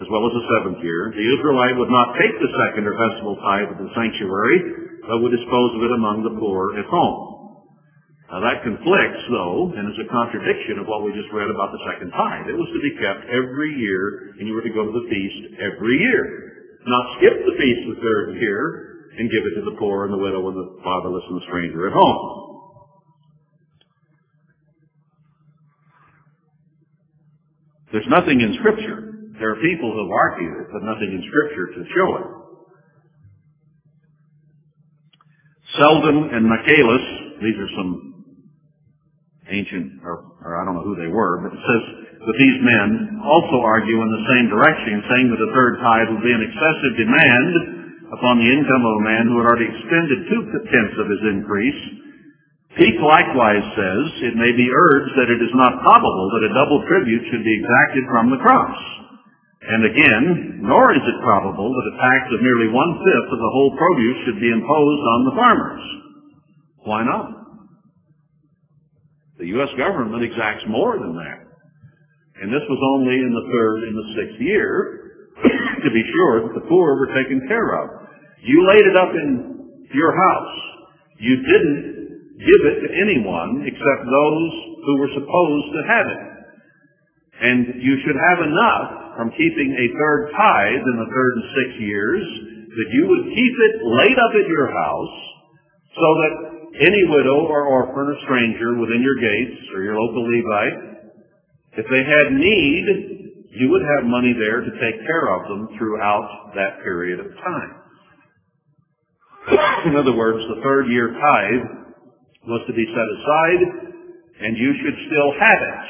as well as the seventh year, the Israelite would not take the second or festival tithe of the sanctuary, but would dispose of it among the poor at home. Now that conflicts, though, and is a contradiction of what we just read about the second tithe. It was to be kept every year, and you were to go to the feast every year. Not skip the feast the third year, and give it to the poor and the widow and the fatherless and the stranger at home. There's nothing in Scripture. There are people who have argued it, but nothing in Scripture to show it. Selden and Michaelis, these are some ancient, or, or I don't know who they were, but it says that these men also argue in the same direction, saying that a third tithe would be an excessive demand upon the income of a man who had already expended two-tenths of his increase. Peake likewise says it may be urged that it is not probable that a double tribute should be exacted from the crops. And again, nor is it probable that a tax of nearly one-fifth of the whole produce should be imposed on the farmers. Why not? The U.S. government exacts more than that. And this was only in the third and the sixth year to be sure that the poor were taken care of. You laid it up in your house. You didn't give it to anyone except those who were supposed to have it. And you should have enough from keeping a third tithe in the third and sixth years that you would keep it laid up in your house so that any widow or orphan or stranger within your gates or your local Levite, if they had need, you would have money there to take care of them throughout that period of time. In other words, the third year tithe was to be set aside and you should still have it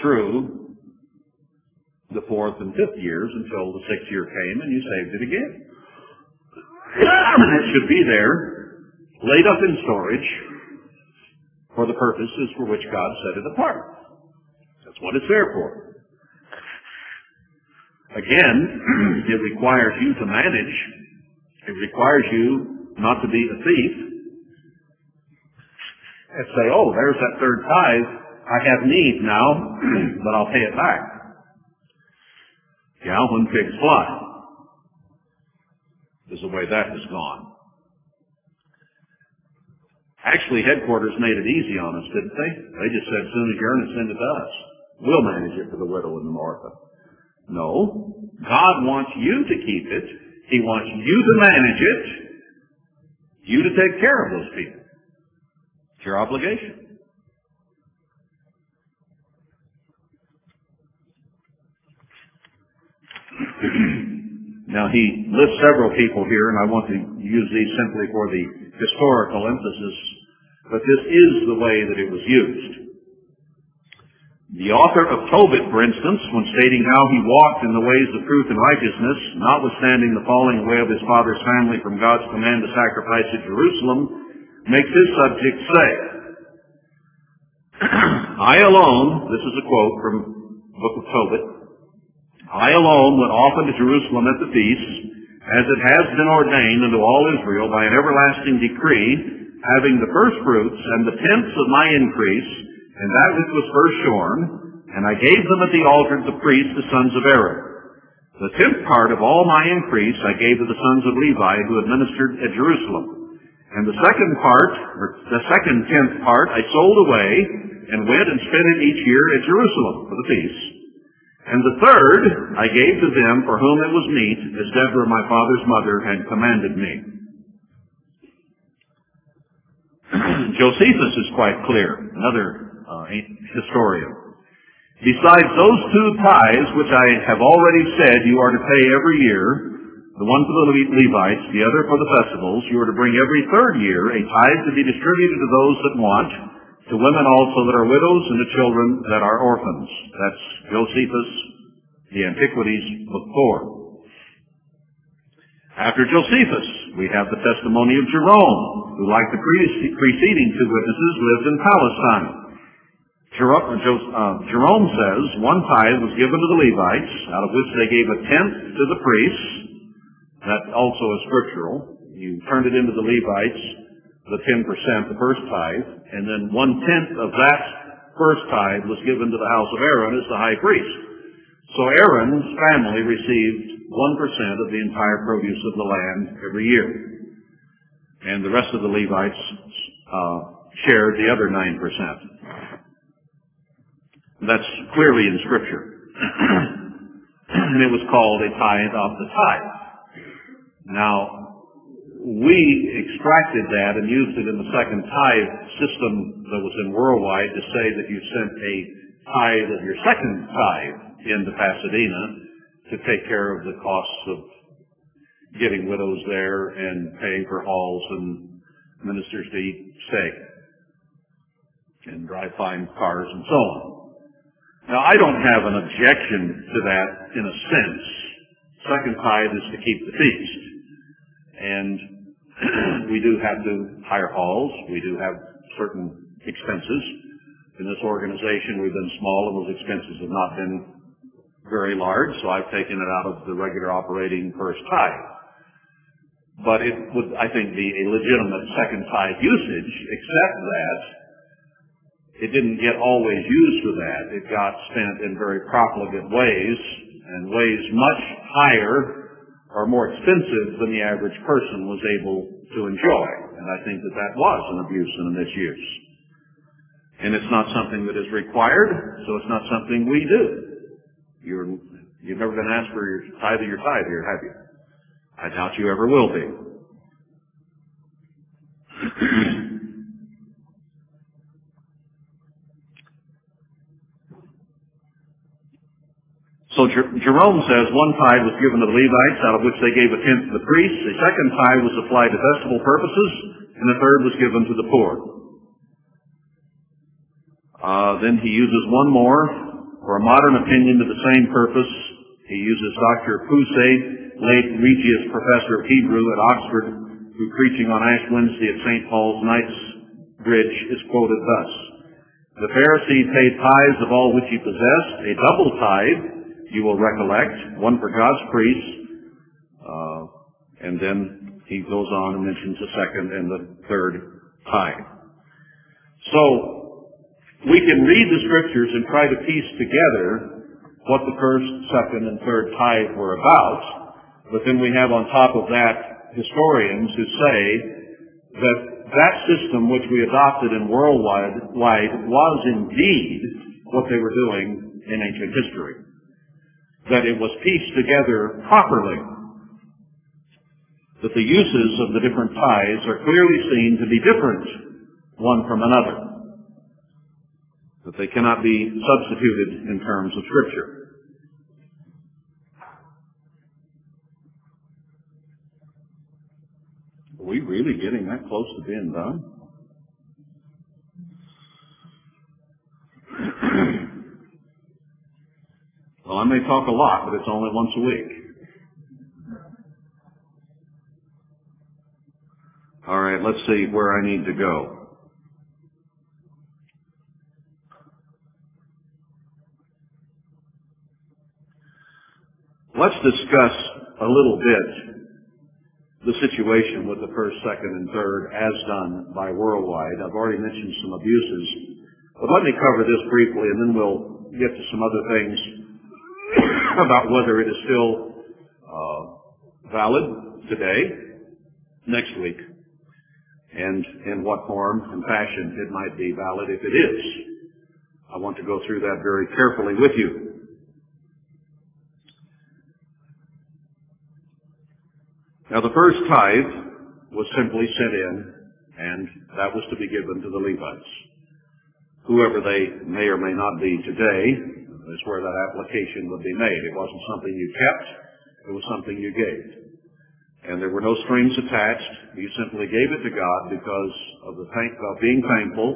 through the fourth and fifth years until the sixth year came and you saved it again. it should be there, laid up in storage for the purposes for which God set it apart. That's what it's there for. Again, it requires you to manage. It requires you not to be a thief and say, oh, there's that third tithe. I have need now, but I'll pay it back. Yeah, when pigs fly is the way that has gone. Actually, headquarters made it easy on us, didn't they? They just said, as soon as you earn it, send it to us. We'll manage it for the widow and the orphan. No. God wants you to keep it. He wants you to manage it. You to take care of those people. It's your obligation. now he lists several people here, and I want to use these simply for the historical emphasis, but this is the way that it was used. The author of Tobit, for instance, when stating how he walked in the ways of truth and righteousness, notwithstanding the falling away of his father's family from God's command to sacrifice at Jerusalem, makes his subject say, I alone, this is a quote from the book of Tobit, I alone went often to Jerusalem at the feasts, as it has been ordained unto all Israel by an everlasting decree, having the first fruits and the tenths of my increase, and that which was first shorn, and I gave them at the altar to the priests, the sons of Aaron. The tenth part of all my increase I gave to the sons of Levi who administered at Jerusalem. And the second part, or the second tenth part, I sold away and went and spent it each year at Jerusalem for the feast. And the third I gave to them for whom it was meet, as Deborah my father's mother had commanded me. Josephus is quite clear, another historian. Besides those two tithes, which I have already said you are to pay every year, the one for the Levites, the other for the festivals, you are to bring every third year a tithe to be distributed to those that want, to women also that are widows and to children that are orphans. That's Josephus, the Antiquities, book 4. After Josephus, we have the testimony of Jerome, who like the preceding two witnesses lived in Palestine. Jerome says one tithe was given to the Levites, out of which they gave a tenth to the priests. That also is scriptural. You turned it into the Levites, the 10%, the first tithe, and then one-tenth of that first tithe was given to the house of Aaron as the high priest. So Aaron's family received 1% of the entire produce of the land every year. And the rest of the Levites uh, shared the other 9%. That's clearly in Scripture. and it was called a tithe of the tithe. Now, we extracted that and used it in the second tithe system that was in worldwide to say that you sent a tithe of your second tithe into Pasadena to take care of the costs of getting widows there and paying for halls and ministers to eat steak and drive fine cars and so on. Now, I don't have an objection to that in a sense. Second tithe is to keep the feast. And we do have to hire halls. We do have certain expenses. In this organization, we've been small and those expenses have not been very large, so I've taken it out of the regular operating first tithe. But it would, I think, be a legitimate second tithe usage, except that it didn't get always used for that. It got spent in very profligate ways and ways much higher or more expensive than the average person was able to enjoy. And I think that that was an abuse and a misuse. And it's not something that is required, so it's not something we do. You're, you've never been asked for your tithe of your tithe here, have you? I doubt you ever will be. So Jerome says one tithe was given to the Levites, out of which they gave a tenth to the priests. A second tithe was applied to festival purposes, and a third was given to the poor. Uh, then he uses one more for a modern opinion to the same purpose. He uses Dr. Pusey, late Regius Professor of Hebrew at Oxford, who preaching on Ash Wednesday at St. Paul's Knights Bridge is quoted thus. The Pharisee paid tithes of all which he possessed, a double tithe, you will recollect, one for God's priests, uh, and then he goes on and mentions the second and the third tithe. So, we can read the scriptures and try to piece together what the first, second, and third tithe were about, but then we have on top of that historians who say that that system which we adopted in worldwide was indeed what they were doing in ancient history that it was pieced together properly. That the uses of the different tithes are clearly seen to be different one from another. That they cannot be substituted in terms of Scripture. Are we really getting that close to being done? Well, I may talk a lot, but it's only once a week. All right, let's see where I need to go. Let's discuss a little bit the situation with the first, second, and third as done by Worldwide. I've already mentioned some abuses, but let me cover this briefly and then we'll get to some other things about whether it is still uh, valid today, next week, and in what form and fashion it might be valid if it is. I want to go through that very carefully with you. Now the first tithe was simply sent in, and that was to be given to the Levites. Whoever they may or may not be today, is where that application would be made. It wasn't something you kept, it was something you gave. And there were no strings attached. You simply gave it to God because of the thank, of being thankful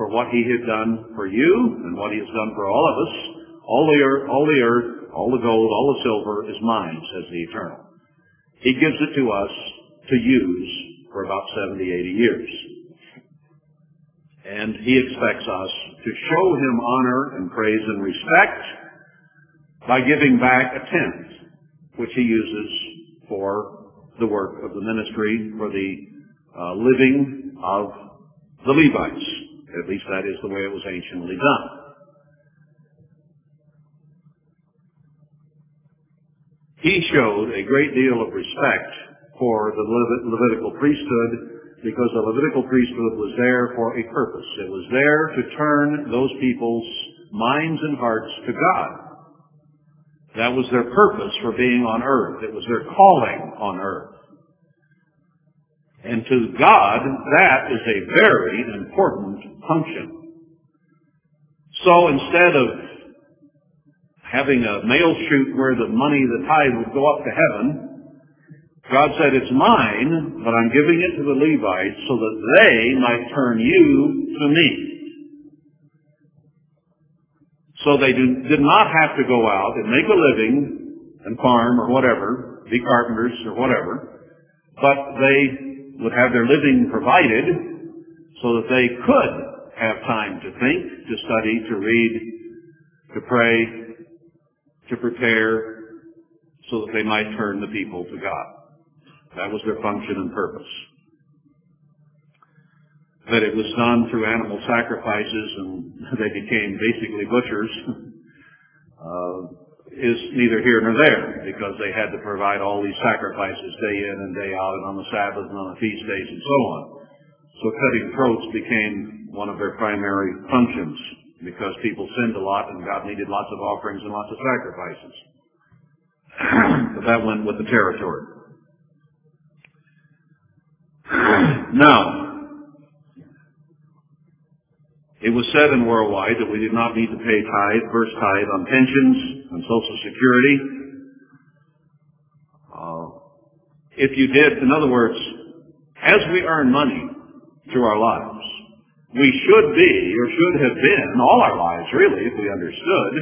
for what He had done for you and what He has done for all of us. All the earth, all the earth, all the gold, all the silver is mine, says the Eternal. He gives it to us to use for about 70, 80 years. And he expects us to show him honor and praise and respect by giving back a tenth, which he uses for the work of the ministry, for the uh, living of the Levites. At least that is the way it was anciently done. He showed a great deal of respect for the Levitical priesthood because the Levitical priesthood was there for a purpose. It was there to turn those people's minds and hearts to God. That was their purpose for being on earth. It was their calling on earth. And to God, that is a very important function. So instead of having a mail chute where the money, the tithe would go up to heaven, God said, it's mine, but I'm giving it to the Levites so that they might turn you to me. So they did not have to go out and make a living and farm or whatever, be carpenters or whatever, but they would have their living provided so that they could have time to think, to study, to read, to pray, to prepare, so that they might turn the people to God. That was their function and purpose that it was done through animal sacrifices and they became basically butchers uh, is neither here nor there because they had to provide all these sacrifices day in and day out and on the Sabbath and on the feast days and so on. So cutting throats became one of their primary functions because people sinned a lot and God needed lots of offerings and lots of sacrifices. but that went with the territory. now, it was said in worldwide that we did not need to pay tithe, first tithe on pensions and Social Security. Uh, if you did, in other words, as we earn money through our lives, we should be, or should have been, all our lives really, if we understood,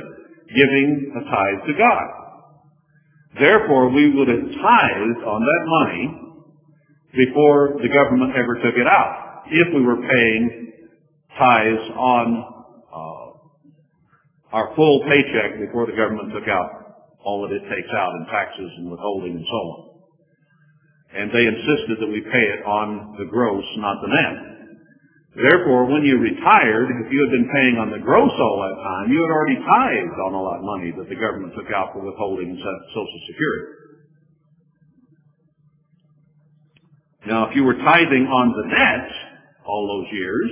giving a tithe to God. Therefore, we would have tithed on that money before the government ever took it out, if we were paying tithes on uh, our full paycheck before the government took out all that it takes out in taxes and withholding and so on. And they insisted that we pay it on the gross, not the net. Therefore, when you retired, if you had been paying on the gross all that time, you had already tithed on all that money that the government took out for withholding Social Security. Now, if you were tithing on the net all those years,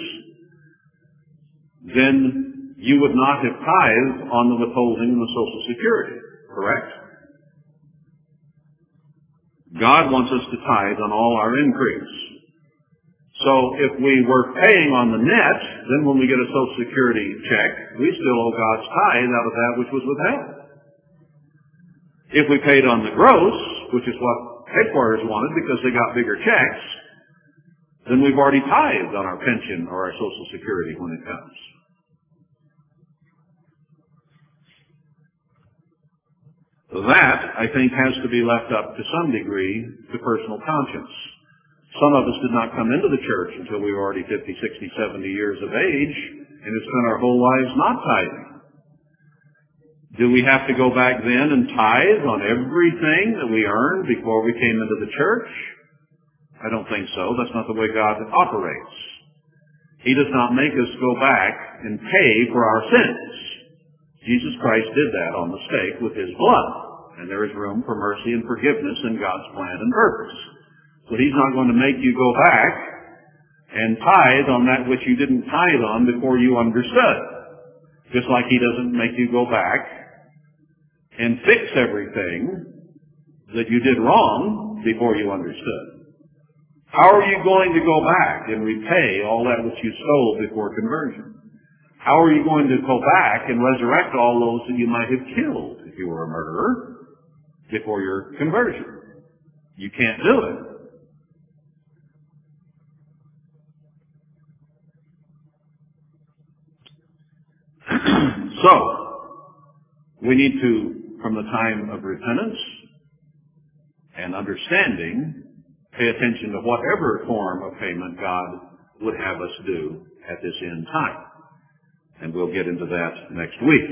then you would not have tithed on the withholding and the Social Security, correct? God wants us to tithe on all our increase. So if we were paying on the net, then when we get a Social Security check, we still owe God's tithe out of that which was withheld. If we paid on the gross, which is what headquarters wanted because they got bigger checks, then we've already tithed on our pension or our Social Security when it comes. That, I think, has to be left up to some degree to personal conscience. Some of us did not come into the church until we were already 50, 60, 70 years of age, and have spent our whole lives not tithing. Do we have to go back then and tithe on everything that we earned before we came into the church? I don't think so. That's not the way God operates. He does not make us go back and pay for our sins. Jesus Christ did that on the stake with his blood and there is room for mercy and forgiveness in God's plan and purpose. So he's not going to make you go back and tithe on that which you didn't tithe on before you understood. Just like he doesn't make you go back and fix everything that you did wrong before you understood. How are you going to go back and repay all that which you stole before conversion? How are you going to go back and resurrect all those that you might have killed if you were a murderer? before your conversion. You can't do it. so, we need to, from the time of repentance and understanding, pay attention to whatever form of payment God would have us do at this end time. And we'll get into that next week.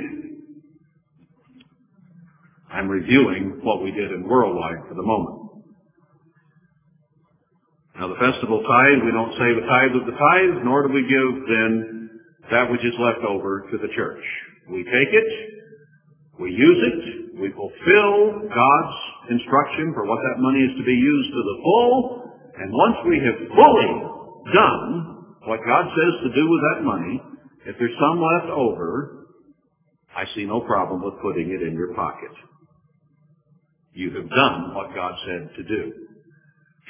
I'm reviewing what we did in worldwide for the moment. Now the festival tithe, we don't save a tithe of the tithe, nor do we give then that which is left over to the church. We take it, we use it, we fulfill God's instruction for what that money is to be used to the full, and once we have fully done what God says to do with that money, if there's some left over, I see no problem with putting it in your pocket. You have done what God said to do.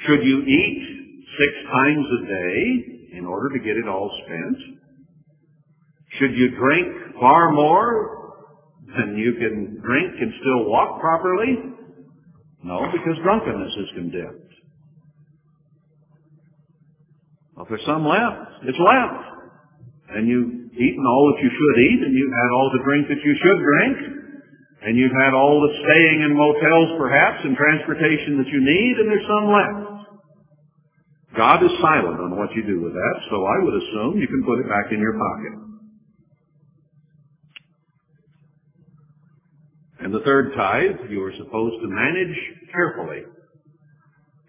Should you eat six times a day in order to get it all spent? Should you drink far more than you can drink and still walk properly? No, because drunkenness is condemned. Well, if there's some left, it's left. And you've eaten all that you should eat, and you've had all the drink that you should drink, and you've had all the staying in motels perhaps and transportation that you need, and there's some left. God is silent on what you do with that, so I would assume you can put it back in your pocket. And the third tithe you are supposed to manage carefully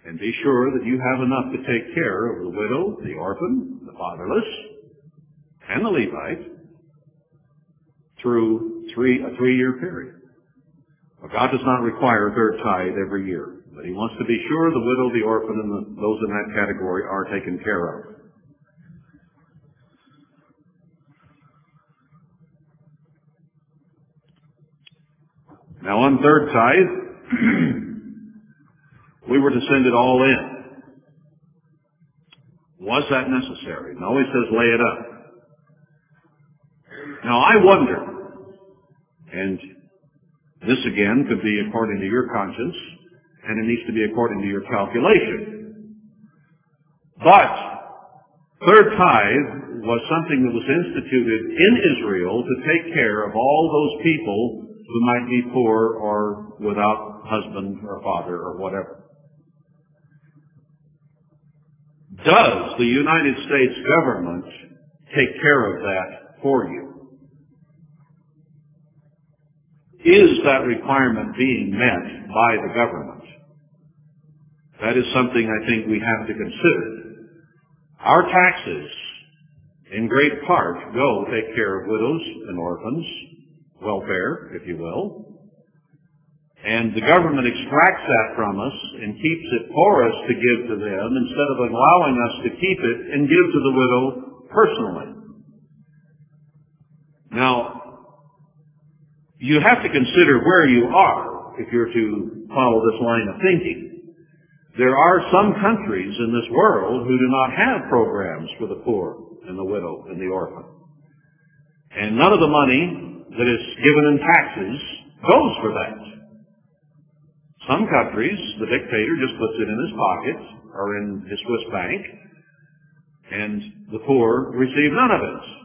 and be sure that you have enough to take care of the widow, the orphan, the fatherless, and the Levite through three, a three-year period. God does not require a third tithe every year, but He wants to be sure the widow, the orphan, and the, those in that category are taken care of. Now on third tithe, we were to send it all in. Was that necessary? No, he says lay it up. Now I wonder, and this again could be according to your conscience, and it needs to be according to your calculation. But third tithe was something that was instituted in Israel to take care of all those people who might be poor or without husband or father or whatever. Does the United States government take care of that for you? Is that requirement being met by the government? That is something I think we have to consider. Our taxes, in great part, go take care of widows and orphans, welfare, if you will. And the government extracts that from us and keeps it for us to give to them instead of allowing us to keep it and give to the widow personally. Now, you have to consider where you are if you're to follow this line of thinking. There are some countries in this world who do not have programs for the poor and the widow and the orphan. And none of the money that is given in taxes goes for that. Some countries, the dictator just puts it in his pocket or in his Swiss bank, and the poor receive none of it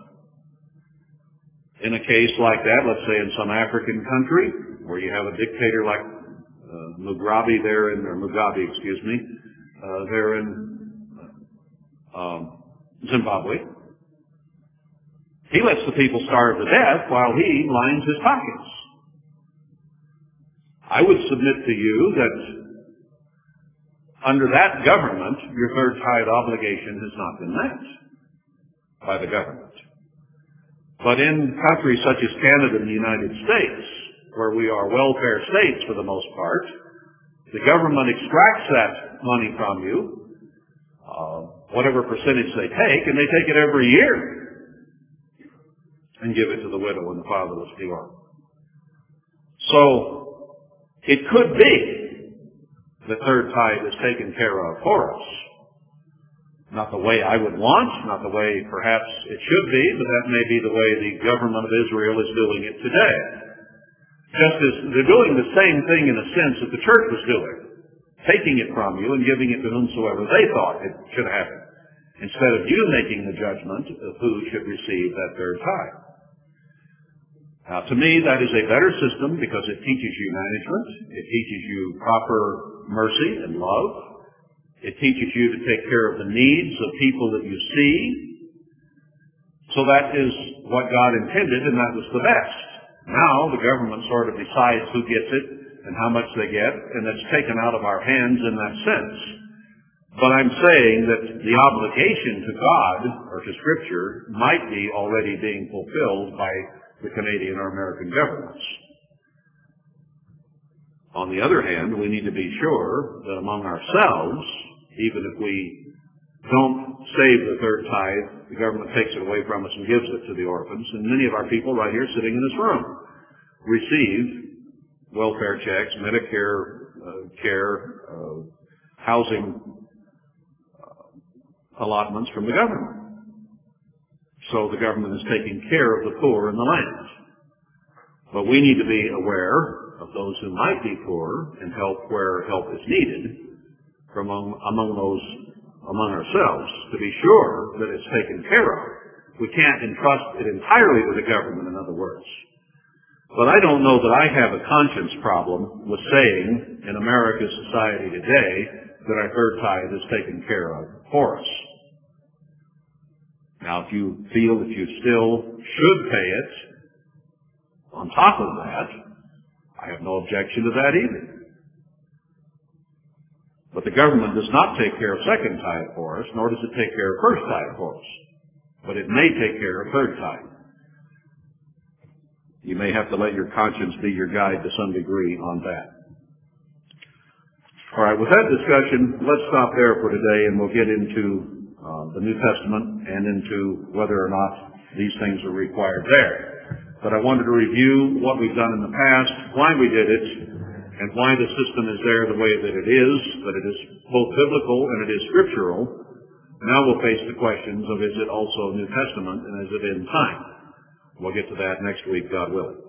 in a case like that, let's say in some African country where you have a dictator like uh, Mugabe there in, or Mugabe, excuse me, uh, there in uh, um, Zimbabwe, he lets the people starve to death while he lines his pockets. I would submit to you that under that government, your third tithe obligation has not been met by the government. But in countries such as Canada and the United States, where we are welfare states for the most part, the government extracts that money from you, uh, whatever percentage they take, and they take it every year and give it to the widow and the fatherless the. So it could be the third tithe is taken care of for us. Not the way I would want, not the way perhaps it should be, but that may be the way the government of Israel is doing it today. Just as they're doing the same thing in a sense that the church was doing, taking it from you and giving it to whomsoever they thought it should happen, instead of you making the judgment of who should receive that third tithe. Now, to me, that is a better system because it teaches you management, it teaches you proper mercy and love, it teaches you to take care of the needs of people that you see. So that is what God intended, and that was the best. Now the government sort of decides who gets it and how much they get, and it's taken out of our hands in that sense. But I'm saying that the obligation to God or to Scripture might be already being fulfilled by the Canadian or American governments. On the other hand, we need to be sure that among ourselves, even if we don't save the third tithe, the government takes it away from us and gives it to the orphans. And many of our people right here sitting in this room receive welfare checks, Medicare uh, care, uh, housing uh, allotments from the government. So the government is taking care of the poor in the land. But we need to be aware of those who might be poor and help where help is needed from among, among those among ourselves to be sure that it's taken care of. We can't entrust it entirely to the government, in other words. But I don't know that I have a conscience problem with saying in America's society today that our third tithe is taken care of for us. Now, if you feel that you still should pay it on top of that, I have no objection to that either. But the government does not take care of second tithe for us, nor does it take care of first tithe for us. But it may take care of third tithe. You may have to let your conscience be your guide to some degree on that. All right, with that discussion, let's stop there for today and we'll get into uh, the New Testament and into whether or not these things are required there. But I wanted to review what we've done in the past, why we did it, and why the system is there the way that it is, that it is both biblical and it is scriptural. Now we'll face the questions of is it also New Testament and is it in time? We'll get to that next week, God willing.